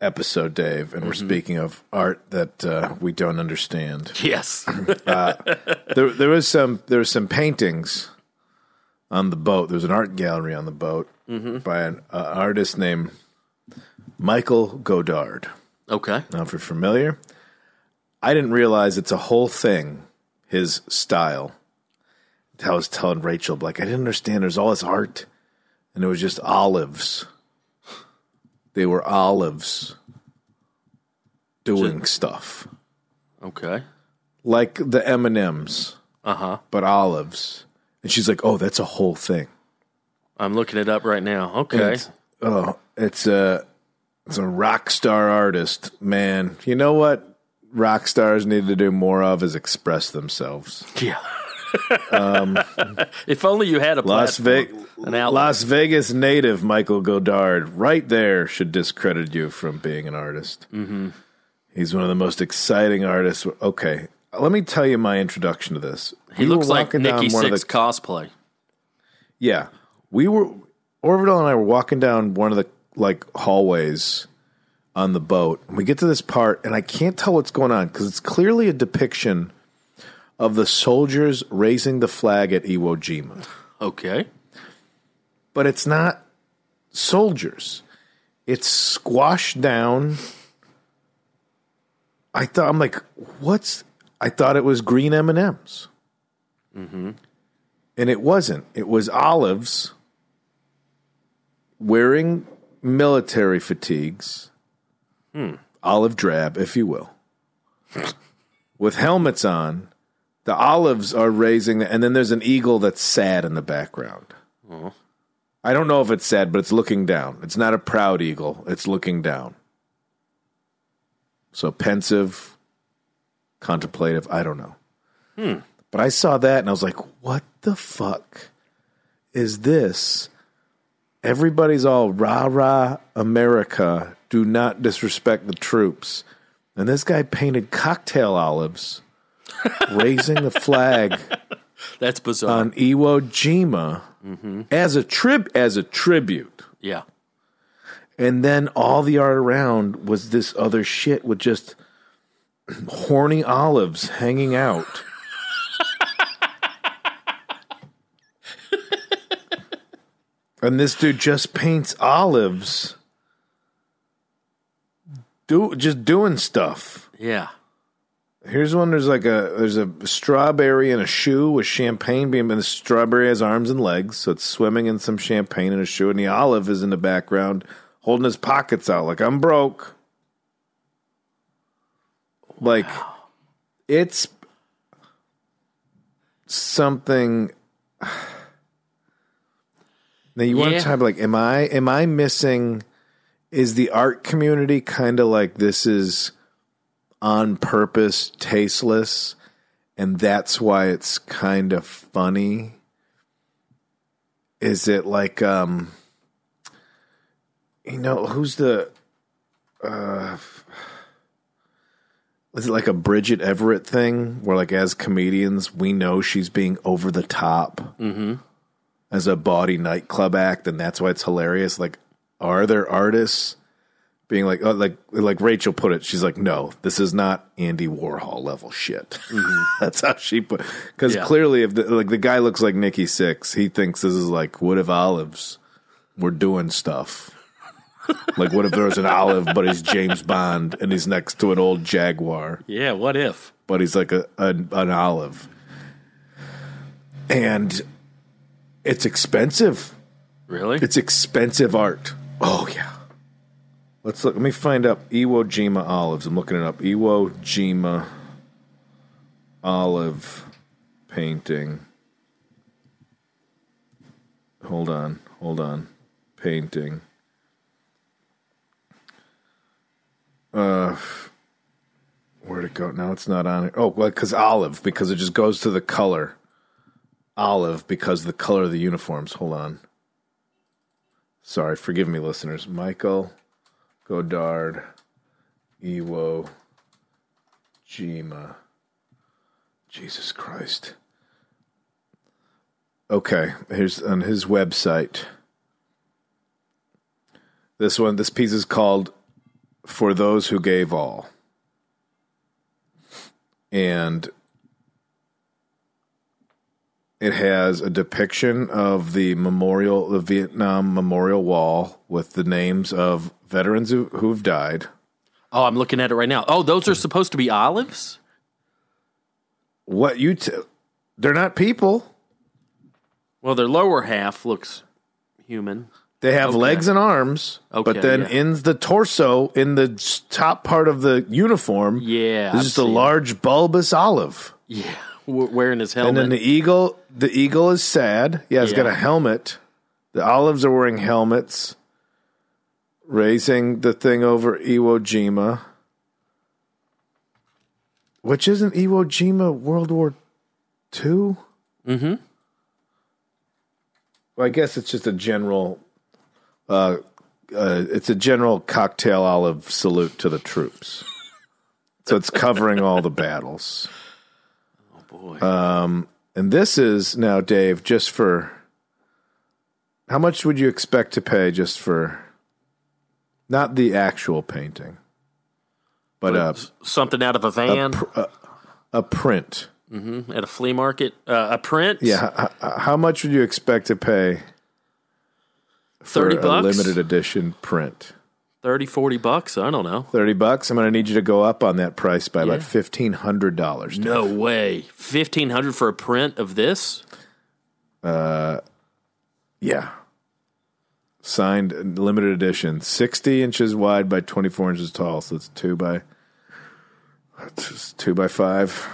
Speaker 4: episode, Dave, and we're
Speaker 3: Mm-hmm.
Speaker 4: speaking of art that uh, we don't understand,
Speaker 3: yes
Speaker 4: there there was some there was some paintings on the boat. There was an art gallery on the boat
Speaker 3: Mm-hmm.
Speaker 4: by an uh, artist named Michael Godard.
Speaker 3: okay
Speaker 4: Now, if you're familiar, I didn't realize it's a whole thing. His style. I was telling Rachel, like, I didn't understand. There's all this art, and it was just olives. They were olives doing stuff
Speaker 3: okay
Speaker 4: like the M and M's,
Speaker 3: uh-huh
Speaker 4: but olives. And she's like, "Oh, that's a whole thing."
Speaker 3: i'm looking it up right now okay
Speaker 4: It's, oh, it's a it's a rock star artist, man. You know what? Rock stars need to do more of is express themselves.
Speaker 3: yeah If only you had a
Speaker 4: Las, Ve-. Las Vegas native Michael Godard, right there, should discredit you from being an artist. Mm-hmm. He's one of the most exciting artists. Okay, let me tell you my introduction to this.
Speaker 3: he
Speaker 4: We
Speaker 3: looks like Nikki
Speaker 4: Sixx the
Speaker 3: cosplay.
Speaker 4: Yeah, we were Orville and I were walking down one of the like hallways on the boat, and we get to this part, and I can't tell what's going on because it's clearly a depiction of the soldiers raising the flag at Iwo Jima,
Speaker 3: Okay.
Speaker 4: but it's not soldiers; it's squashed down. I thought I'm like, what's? I thought it was green M and M's, mm-hmm. and it wasn't. It was olives wearing military fatigues, hmm. olive drab, if you will, with helmets on. The olives are raising, and then there's an eagle that's sad in the background. Oh. I don't know if it's sad, but it's looking down. It's not a proud eagle, it's looking down. So pensive, contemplative, I don't know. Hmm. But I saw that and I was like, what the fuck is this? Everybody's all rah rah America. Do not disrespect the troops. And this guy painted cocktail olives, raising the flag
Speaker 3: That's bizarre.
Speaker 4: on Iwo Jima mm-hmm. as a trib as a tribute.
Speaker 3: yeah.
Speaker 4: And then all the art around was this other shit with just horny olives hanging out. and this dude just paints olives. Do just doing stuff.
Speaker 3: Yeah.
Speaker 4: Here's one. There's like a there's a strawberry in a shoe with champagne being. And the strawberry has arms and legs, so it's swimming in some champagne in a shoe. And the olive is in the background, holding his pockets out like I'm broke. Like it's something. Now you want
Speaker 3: Yeah.
Speaker 4: to type like, am I am I missing? Is the art community kind of like this is on purpose tasteless and that's why it's kind of funny. Is it like um you know who's the uh is it like a Bridget Everett thing where like as comedians we know she's being over the top?
Speaker 3: Mm-hmm.
Speaker 4: as a bawdy nightclub act and that's why it's hilarious. Like are there artists being like, oh, like, like Rachel put it, she's like, no, this is not Andy Warhol level shit. That's how she put. Because
Speaker 3: Mm-hmm. Yeah.
Speaker 4: clearly, if the, like the guy looks like Nikki Sixx, he thinks this is like, what if olives were doing stuff? like, what if there was an olive, but he's James Bond and he's next to an old Jaguar,
Speaker 3: Yeah. What if?
Speaker 4: but he's like a, a an olive, and it's expensive.
Speaker 3: Really?
Speaker 4: It's expensive art. Oh yeah. Let's look. Let me find up Iwo Jima olives. I'm looking it up. Iwo Jima olive painting. Hold on. Hold on. Painting. Uh, where'd it go? Now it's not on it. Oh, well, because olive, because it just goes to the color. Olive, because the color of the uniforms. Hold on. Sorry, forgive me, listeners. Michael Godard, Iwo Jima. Jesus Christ. Okay, here's on his website. This one, this piece is called For Those Who Gave All. And it has a depiction of the memorial, the Vietnam Memorial Wall, with the names of veterans who, who've died.
Speaker 3: oh, I'm looking at it right now. Oh, those are supposed to be olives.
Speaker 4: What you? T- they're not people.
Speaker 3: Well, their lower half looks human.
Speaker 4: They have
Speaker 3: Okay.
Speaker 4: legs and arms,
Speaker 3: Okay,
Speaker 4: but then
Speaker 3: yeah.
Speaker 4: in the torso, in the top part of the uniform,
Speaker 3: Yeah,
Speaker 4: there's
Speaker 3: I've
Speaker 4: just a
Speaker 3: it.
Speaker 4: large bulbous olive.
Speaker 3: Yeah, wearing his helmet.
Speaker 4: And then the eagle, the eagle is sad. Yeah, it's got a helmet. The olives are wearing helmets, raising the thing over Iwo Jima, which isn't Iwo Jima World War Two. Mm-hmm. Well, I guess it's just a general. Uh, uh, it's a general cocktail olive salute to the troops. so it's covering all the battles.
Speaker 3: Boy.
Speaker 4: Um, and this is now, Dave, just for. How much would you expect to pay just for. Not the actual painting, but uh,
Speaker 3: Something out of a van
Speaker 4: a print.
Speaker 3: at a flea market. Uh, a print.
Speaker 4: Yeah, h- h- how much would you expect to pay for
Speaker 3: 30
Speaker 4: a
Speaker 3: bucks?
Speaker 4: limited edition print?
Speaker 3: 30, 40 bucks. I don't know.
Speaker 4: Thirty bucks. I'm going to need you to go up on that price by about fifteen hundred dollars.
Speaker 3: No way. Fifteen hundred for a print of this?
Speaker 4: Uh, Yeah, signed limited edition, sixty inches wide by twenty four inches tall. So it's two by it's two by five.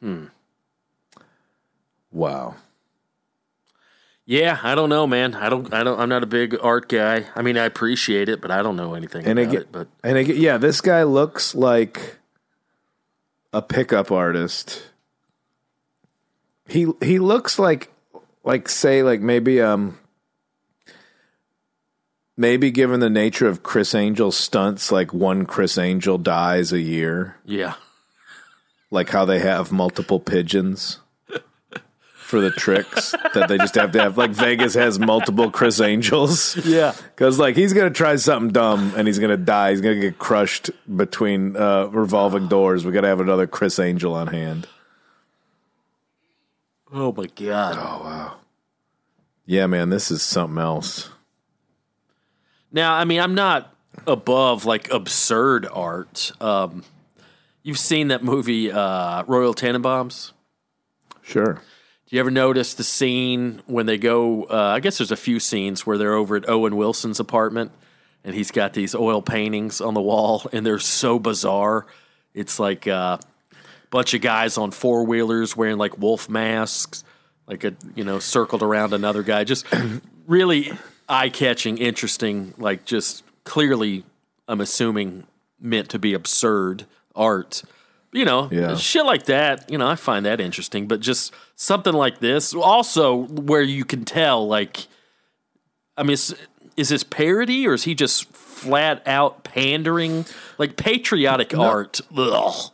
Speaker 4: Hmm. Wow.
Speaker 3: Yeah, I don't know, man. I don't. I don't. I'm not a big art guy. I mean, I appreciate it, but I don't know anything
Speaker 4: And
Speaker 3: about
Speaker 4: again,
Speaker 3: it. But
Speaker 4: and again, yeah, this guy looks like a pickup artist. He he looks like like say like maybe um maybe given the nature of Criss Angel's stunts, like one Criss Angel dies a year,
Speaker 3: yeah,
Speaker 4: like how they have multiple pigeons for the tricks that they just have to have. Like Vegas has multiple Criss Angels.
Speaker 3: yeah,
Speaker 4: Because like he's gonna try something dumb and he's gonna die. He's gonna get crushed between uh, revolving doors. We gotta have another Criss Angel on hand.
Speaker 3: Oh my god. Oh wow!
Speaker 4: Yeah, man, this is something else.
Speaker 3: Now, I mean, I'm not above like absurd art. Um, you've seen that movie uh, Royal Tenenbaums.
Speaker 4: Sure.
Speaker 3: You ever notice the scene when they go? Uh, I guess there's a few scenes where they're over at Owen Wilson's apartment, and he's got these oil paintings on the wall, and they're so bizarre. It's like a bunch of guys on four wheelers wearing like wolf masks, like a you know circled around another guy. Just really eye catching, interesting. Like just clearly, I'm assuming meant to be absurd art. You know,
Speaker 4: Yeah.
Speaker 3: shit like that. You know, I find that interesting. But just something like this, also where you can tell, like, I mean, is, is this parody or is he just flat out pandering? Like patriotic art. Ugh.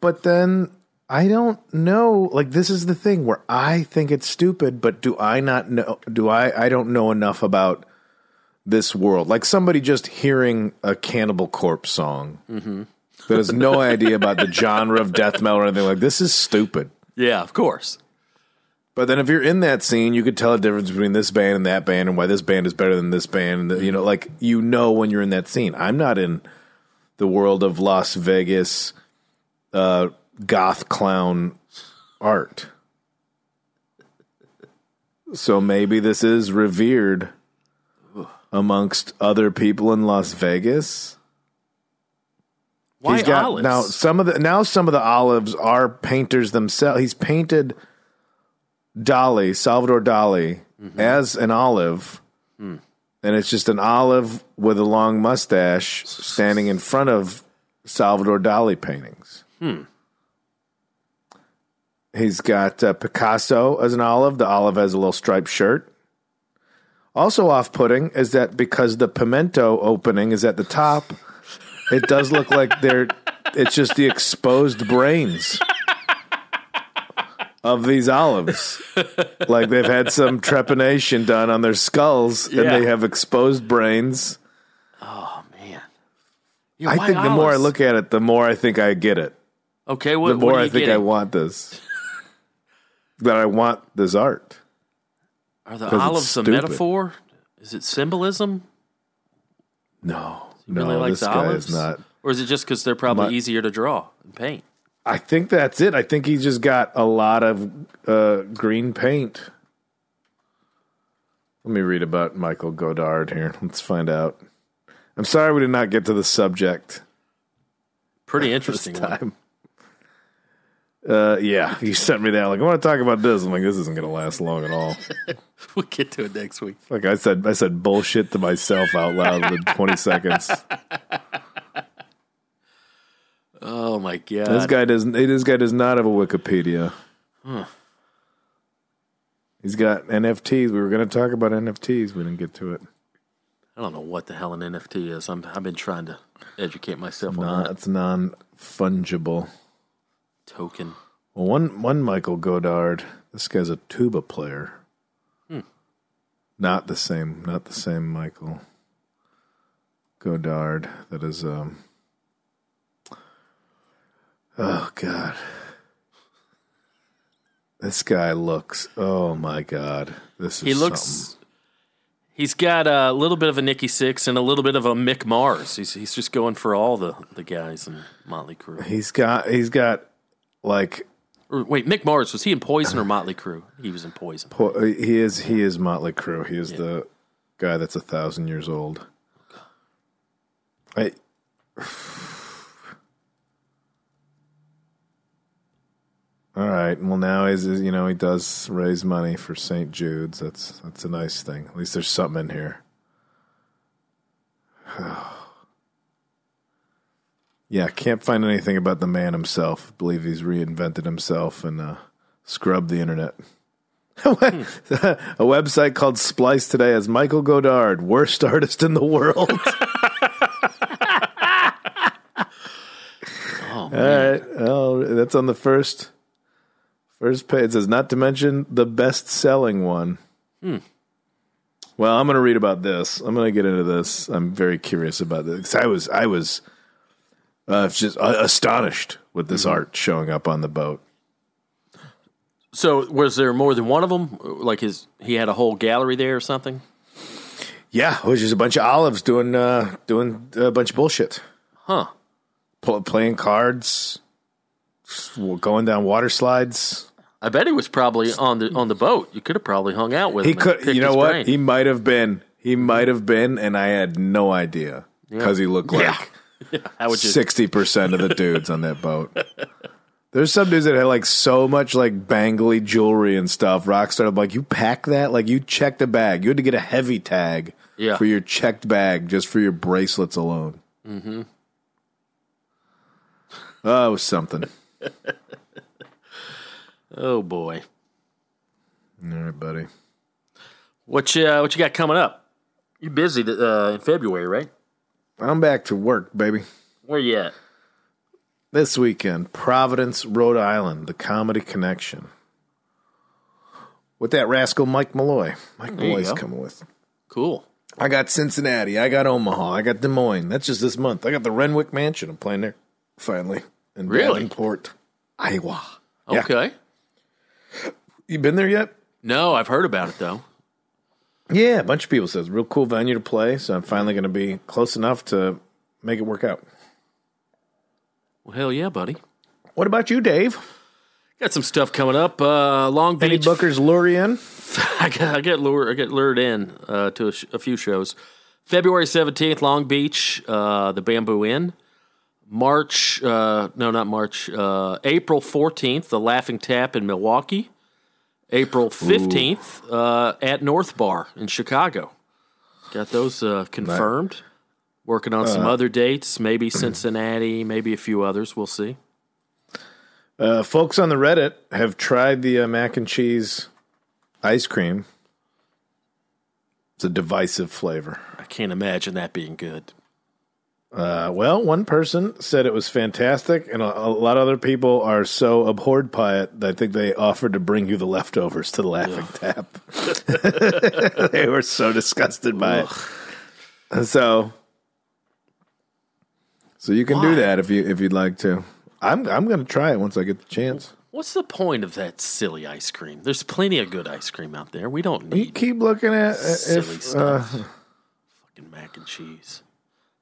Speaker 4: But then I don't know. Like this is the thing where I think it's stupid, but do I not know? Do I? I don't know enough about this world. Like somebody just hearing a Cannibal Corpse song mm-hmm. That has no idea about the genre of death metal or anything like this is stupid.
Speaker 3: Yeah, of course.
Speaker 4: But then if you're in that scene, you could tell the difference between this band and that band and why this band is better than this band. And, you know, like you know when you're in that scene. I'm not in the world of Las Vegas uh, goth clown art. So maybe this is revered amongst other people in Las Vegas.
Speaker 3: Why
Speaker 4: He's got
Speaker 3: olives?
Speaker 4: now some of the now some of the olives are painters themselves. He's painted Dali, Salvador Dali,
Speaker 3: Mm-hmm.
Speaker 4: as an olive,
Speaker 3: Hmm.
Speaker 4: and it's just an olive with a long mustache standing in front of Salvador Dali paintings.
Speaker 3: Hmm.
Speaker 4: He's got uh, Picasso as an olive. The olive has a little striped shirt. Also off putting is that because the pimento opening is at the top, it does look like they're it's just the exposed brains of these olives. like they've had some trepanation done on their skulls
Speaker 3: Yeah.
Speaker 4: and they have exposed brains.
Speaker 3: Oh man. Yeah,
Speaker 4: I
Speaker 3: why
Speaker 4: think the more I
Speaker 3: olives?
Speaker 4: look at it, the more I think I get it.
Speaker 3: okay, what,
Speaker 4: The
Speaker 3: what
Speaker 4: more
Speaker 3: are
Speaker 4: I
Speaker 3: you
Speaker 4: think I
Speaker 3: getting?
Speaker 4: want this. that I want this art.
Speaker 3: Are the
Speaker 4: 'cause it's
Speaker 3: olives a
Speaker 4: stupid.
Speaker 3: metaphor? Is it symbolism?
Speaker 4: No.
Speaker 3: You
Speaker 4: no,
Speaker 3: really like
Speaker 4: this
Speaker 3: the
Speaker 4: guy
Speaker 3: olives?
Speaker 4: is not.
Speaker 3: Or is it just because they're probably
Speaker 4: My-
Speaker 3: easier to draw and paint?
Speaker 4: I think that's it. I think he just got a lot of uh, green paint. Let me read about Michael Godard here. Let's find out. I'm sorry we did not get to the subject
Speaker 3: Pretty interesting one.
Speaker 4: time. Uh, yeah, you sent me that. Like, I want to talk about this. I'm like, this isn't going to last long at all.
Speaker 3: We'll get to it next week.
Speaker 4: Like I said, I said bullshit to myself out loud in 20 seconds.
Speaker 3: Oh my god!
Speaker 4: This guy doesn't. This guy does not have a Wikipedia. Huh. He's got NFTs. We were going to talk about NFTs. We didn't get to it.
Speaker 3: I don't know what the hell an NFT is. I'm, I've been trying to educate myself on
Speaker 4: Non,
Speaker 3: that
Speaker 4: it's non fungible.
Speaker 3: Token.
Speaker 4: Well, one one Michael Godard. This guy's a tuba player. Not the same. Not the same Michael Godard. That is. um Oh God. This guy looks. Oh my God. This is.
Speaker 3: He looks.
Speaker 4: something.
Speaker 3: He's got a little bit of a Nikki Sixx and a little bit of a Mick Mars. He's he's just going for all the, the guys in Motley Crue.
Speaker 4: He's got. He's got like
Speaker 3: Or wait, Mick Mars was he in Poison or Motley Crue? He was in Poison.
Speaker 4: Po- He is he is Motley Crue. He is the guy that's a thousand years old. I, all right. Well, now he's you know he does raise money for St. Jude's. That's that's a nice thing. At least there's something in here. yeah, can't find anything about the man himself. believe he's reinvented himself and uh, scrubbed the internet. a website called Splice Today has Michael Godard, worst artist in the world.
Speaker 3: Oh,
Speaker 4: All right. Oh, that's on the first first page. It says not to mention the best selling one. Well, I'm going to read about this. I'm going to get into this. I'm very curious about this I was I was uh, just uh, astonished with this art showing up on the boat.
Speaker 3: So was there more than one of them? Like his he had a whole gallery there or something?
Speaker 4: Yeah, it was just a bunch of olives doing uh, doing a bunch of bullshit.
Speaker 3: Huh.
Speaker 4: Pl- playing cards, going down water slides.
Speaker 3: I bet he was probably on the on the boat. You could have probably hung out with
Speaker 4: He
Speaker 3: him. and
Speaker 4: could, you know what?
Speaker 3: brain.
Speaker 4: He might have been. He might have been, and I had no idea because he looked like
Speaker 3: How would you?
Speaker 4: sixty percent of the dudes on that boat. There's some dudes that had like so much like bangly jewelry and stuff. Rockstar, I'm like, you pack that? Like you checked a bag. You had to get a heavy tag
Speaker 3: Yeah.
Speaker 4: for your checked bag just for your bracelets alone. Mm-hmm. Oh, it was something.
Speaker 3: Oh boy,
Speaker 4: All right, buddy.
Speaker 3: what you uh, what you got coming up? You busy uh, in February, right?
Speaker 4: I'm back to work, baby.
Speaker 3: Where you at?
Speaker 4: This weekend, Providence, Rhode Island, the Comedy Connection. With that rascal Mike Malloy. Mike
Speaker 3: you
Speaker 4: Malloy's coming with.
Speaker 3: Cool.
Speaker 4: I got Cincinnati. I got Omaha. I got Des Moines. That's just this month. I got the Renwick Mansion. I'm playing there finally in
Speaker 3: Really?
Speaker 4: Davenport, Iowa. Yeah.
Speaker 3: Okay.
Speaker 4: You been there yet?
Speaker 3: No, I've heard about it though.
Speaker 4: Yeah, a bunch of people says real cool venue to play. So I'm finally going to be close enough to make it work out.
Speaker 3: Well, hell yeah, buddy.
Speaker 4: What about you, Dave?
Speaker 3: Got some stuff coming up. Uh, Long
Speaker 4: Any
Speaker 3: Beach.
Speaker 4: bookers lure you in?
Speaker 3: I get, I get lured. I get lured in uh, to a, sh- a few shows. February seventeenth, Long Beach, uh, the Bamboo Inn. March, uh, no, not March. Uh, April fourteenth, the Laughing Tap in Milwaukee. April fifteenth, uh, at North Bar in Chicago. Got those uh, confirmed. Working on some other dates, maybe Cincinnati, maybe a few others. We'll see.
Speaker 4: Uh, folks on the Reddit have tried the uh, mac and cheese ice cream. It's a divisive flavor.
Speaker 3: I can't imagine that being good.
Speaker 4: Uh, well, one person said it was fantastic, and a, a lot of other people are so abhorred by it that I think they offered to bring you the leftovers to the Laughing Tap. they were so disgusted by it. So, so you can
Speaker 3: Why?
Speaker 4: do that if you if you'd like to. I'm I'm going to try it once I get the chance.
Speaker 3: What's the point of that silly ice cream? There's plenty of good ice cream out there. We don't
Speaker 4: You
Speaker 3: need
Speaker 4: keep looking at uh,
Speaker 3: silly
Speaker 4: if uh,
Speaker 3: stuff. Fucking mac and cheese.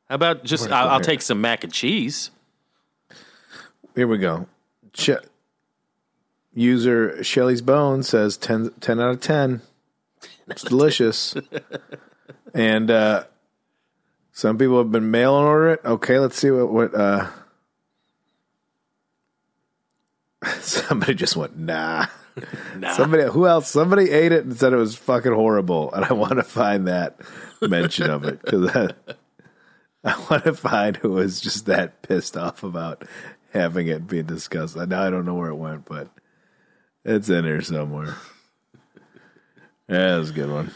Speaker 3: How about just? I'll, I'll take some mac and cheese.
Speaker 4: Here we go. Ch- User Shelly's Bone says 10, 10 out of 10. It's delicious. and uh, some people have been mail and order it. Okay, let's see what. what uh, somebody just went, nah.
Speaker 3: Nah.
Speaker 4: Somebody, who else? Somebody ate it and said it was fucking horrible. And I want to find that mention of it because that, I want to find who was just that pissed off about having it be discussed. Now I don't know where it went, but it's in here somewhere. Yeah, that was a good one.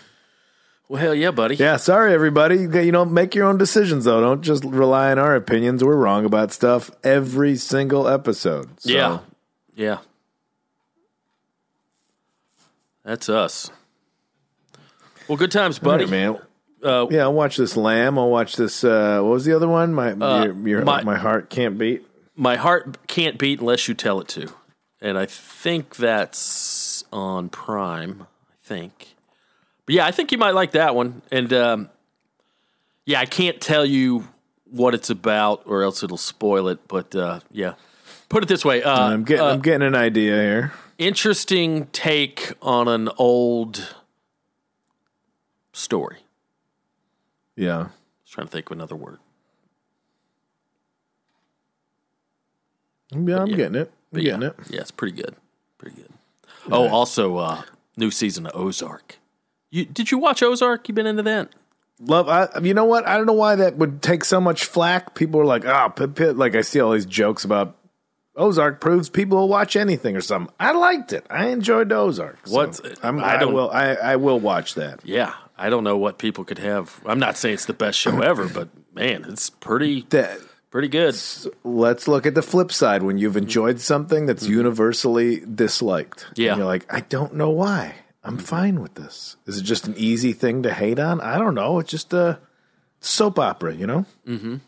Speaker 3: Well, hell yeah, buddy.
Speaker 4: Yeah, sorry everybody. You know, make your own decisions though. Don't just rely on our opinions. We're wrong about stuff every single episode. So,
Speaker 3: Yeah. Yeah. That's us. Well, good times, buddy.
Speaker 4: right, man.
Speaker 3: Uh,
Speaker 4: Yeah, I'll watch this Lamb. I'll watch this. Uh, what was the other one? My your, your,
Speaker 3: my-
Speaker 4: my heart can't beat.
Speaker 3: my heart can't beat unless you tell it to. And I think that's on Prime, I think. But yeah, I think you might like that one. And um, yeah, I can't tell you what it's about or else it'll spoil it. But uh, yeah, put it this way uh,
Speaker 4: I'm getting
Speaker 3: uh,
Speaker 4: I'm getting an idea here.
Speaker 3: interesting take on an old story.
Speaker 4: Yeah.
Speaker 3: I was trying to think of another word.
Speaker 4: Yeah, I'm
Speaker 3: yeah.
Speaker 4: getting it. I'm getting
Speaker 3: yeah,
Speaker 4: it.
Speaker 3: Yeah, it's pretty good. Pretty good. Oh, also, uh, new season of Ozark. You did you watch Ozark? You been into that?
Speaker 4: Love. I, you know what? I don't know why that would take so much flack. People are like, ah, pit, pit. like I see all these jokes about Ozark proves people will watch anything or something. I liked it. I enjoyed Ozark. So
Speaker 3: What-
Speaker 4: I'm,
Speaker 3: I
Speaker 4: I,
Speaker 3: don't-
Speaker 4: will. I, I will watch that.
Speaker 3: Yeah, I don't know what people could have. I'm not saying it's the best show ever, but man, it's pretty
Speaker 4: That
Speaker 3: pretty good.
Speaker 4: let's look at the flip side when you've enjoyed something that's universally disliked.
Speaker 3: Mm-hmm. Yeah.
Speaker 4: And you're like, I don't know why. I'm fine with this. Is it just an easy thing to hate on? I don't know. It's just a soap opera, you know? Mhm.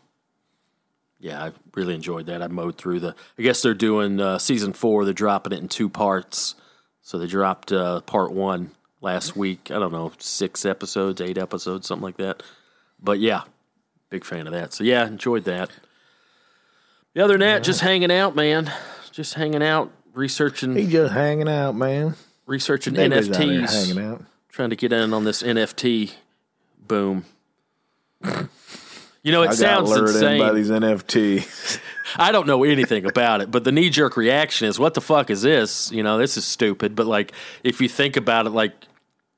Speaker 3: Yeah, I really enjoyed that. I mowed through the. I guess they're doing uh, season four. They're dropping it in two parts. So they dropped uh, part one last week. I don't know, six episodes, eight episodes, something like that. But yeah, big fan of that. So yeah, enjoyed that. The other than that, just hanging out, man. Just hanging out, researching,
Speaker 4: He just hanging out, man.
Speaker 3: researching
Speaker 4: Everybody's out
Speaker 3: NFTs,
Speaker 4: hanging out.
Speaker 3: trying to get in on this NFT boom. You know, it
Speaker 4: I got
Speaker 3: sounds
Speaker 4: lured
Speaker 3: insane.
Speaker 4: in by these NFTs.
Speaker 3: I don't know anything about it, but the knee jerk reaction is, "What the fuck is this?" You know, this is stupid. But like, if you think about it, like,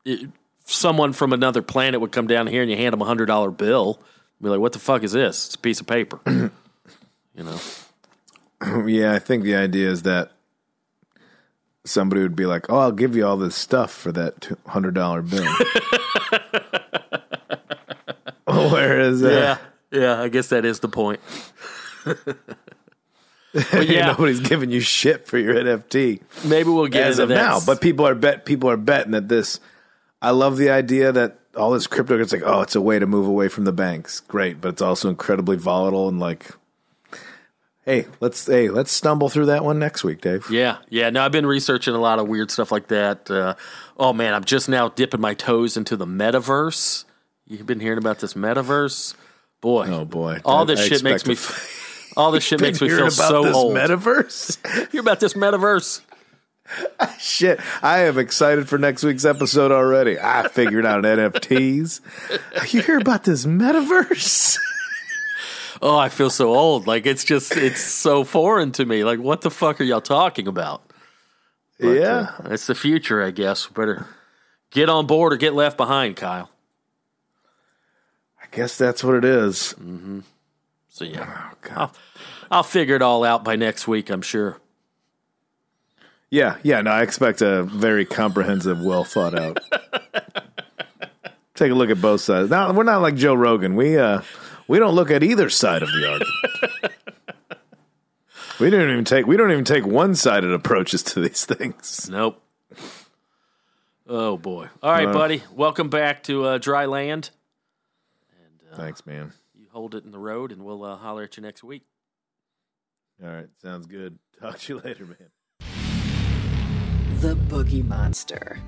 Speaker 3: it, someone from another planet would come down here and you hand them a hundred dollar bill, be like, "What the fuck is this?" It's a piece of paper. you know,
Speaker 4: yeah, I think the idea is that somebody would be like, "Oh, I'll give you all this stuff for that hundred dollar bill." Whereas, uh,
Speaker 3: yeah, yeah. I guess that is the point. but yeah,
Speaker 4: nobody's giving you shit for your NFT
Speaker 3: maybe we'll get
Speaker 4: as
Speaker 3: into
Speaker 4: of now. But people are bet people are betting that this. I love the idea that all this crypto. It's like, oh, it's a way to move away from the banks. Great, but it's also incredibly volatile and like. Hey, let's hey, let's stumble through that one next week, Dave.
Speaker 3: Yeah, yeah. No, I've been researching a lot of weird stuff like that. Uh, oh man, I'm just now dipping my toes into the metaverse. You've been hearing about this metaverse, boy.
Speaker 4: Oh boy,
Speaker 3: all this
Speaker 4: I
Speaker 3: shit makes me. all this shit makes me feel
Speaker 4: about
Speaker 3: so
Speaker 4: this
Speaker 3: old.
Speaker 4: metaverse.
Speaker 3: Hear about this metaverse?
Speaker 4: Shit, I am excited for next week's episode already. I figured out NFTs. You hear about this metaverse?
Speaker 3: Oh, I feel so old. Like it's just it's so foreign to me. Like what the fuck are y'all talking about?
Speaker 4: yeah.
Speaker 3: Uh, it's the future, I guess. Better get on board or get left behind, Kyle.
Speaker 4: I guess that's what it is. Mm-hmm.
Speaker 3: So yeah,
Speaker 4: Oh, God.
Speaker 3: I'll, I'll figure it all out by next week. I'm sure.
Speaker 4: Yeah, yeah, no, I expect a very comprehensive, well thought out. Take a look at both sides. Now we're not like Joe Rogan. We uh we don't look at either side of the argument. we don't even take we don't even take one sided approaches to these things.
Speaker 3: Nope. Oh boy. All right,
Speaker 4: Uh,
Speaker 3: buddy. Welcome back to uh, dry land.
Speaker 4: And, uh, Thanks, man.
Speaker 3: You hold it in the road, and we'll uh, holler at you next week.
Speaker 4: All right, sounds good. Talk to you later, man.
Speaker 2: The Boogie Monster.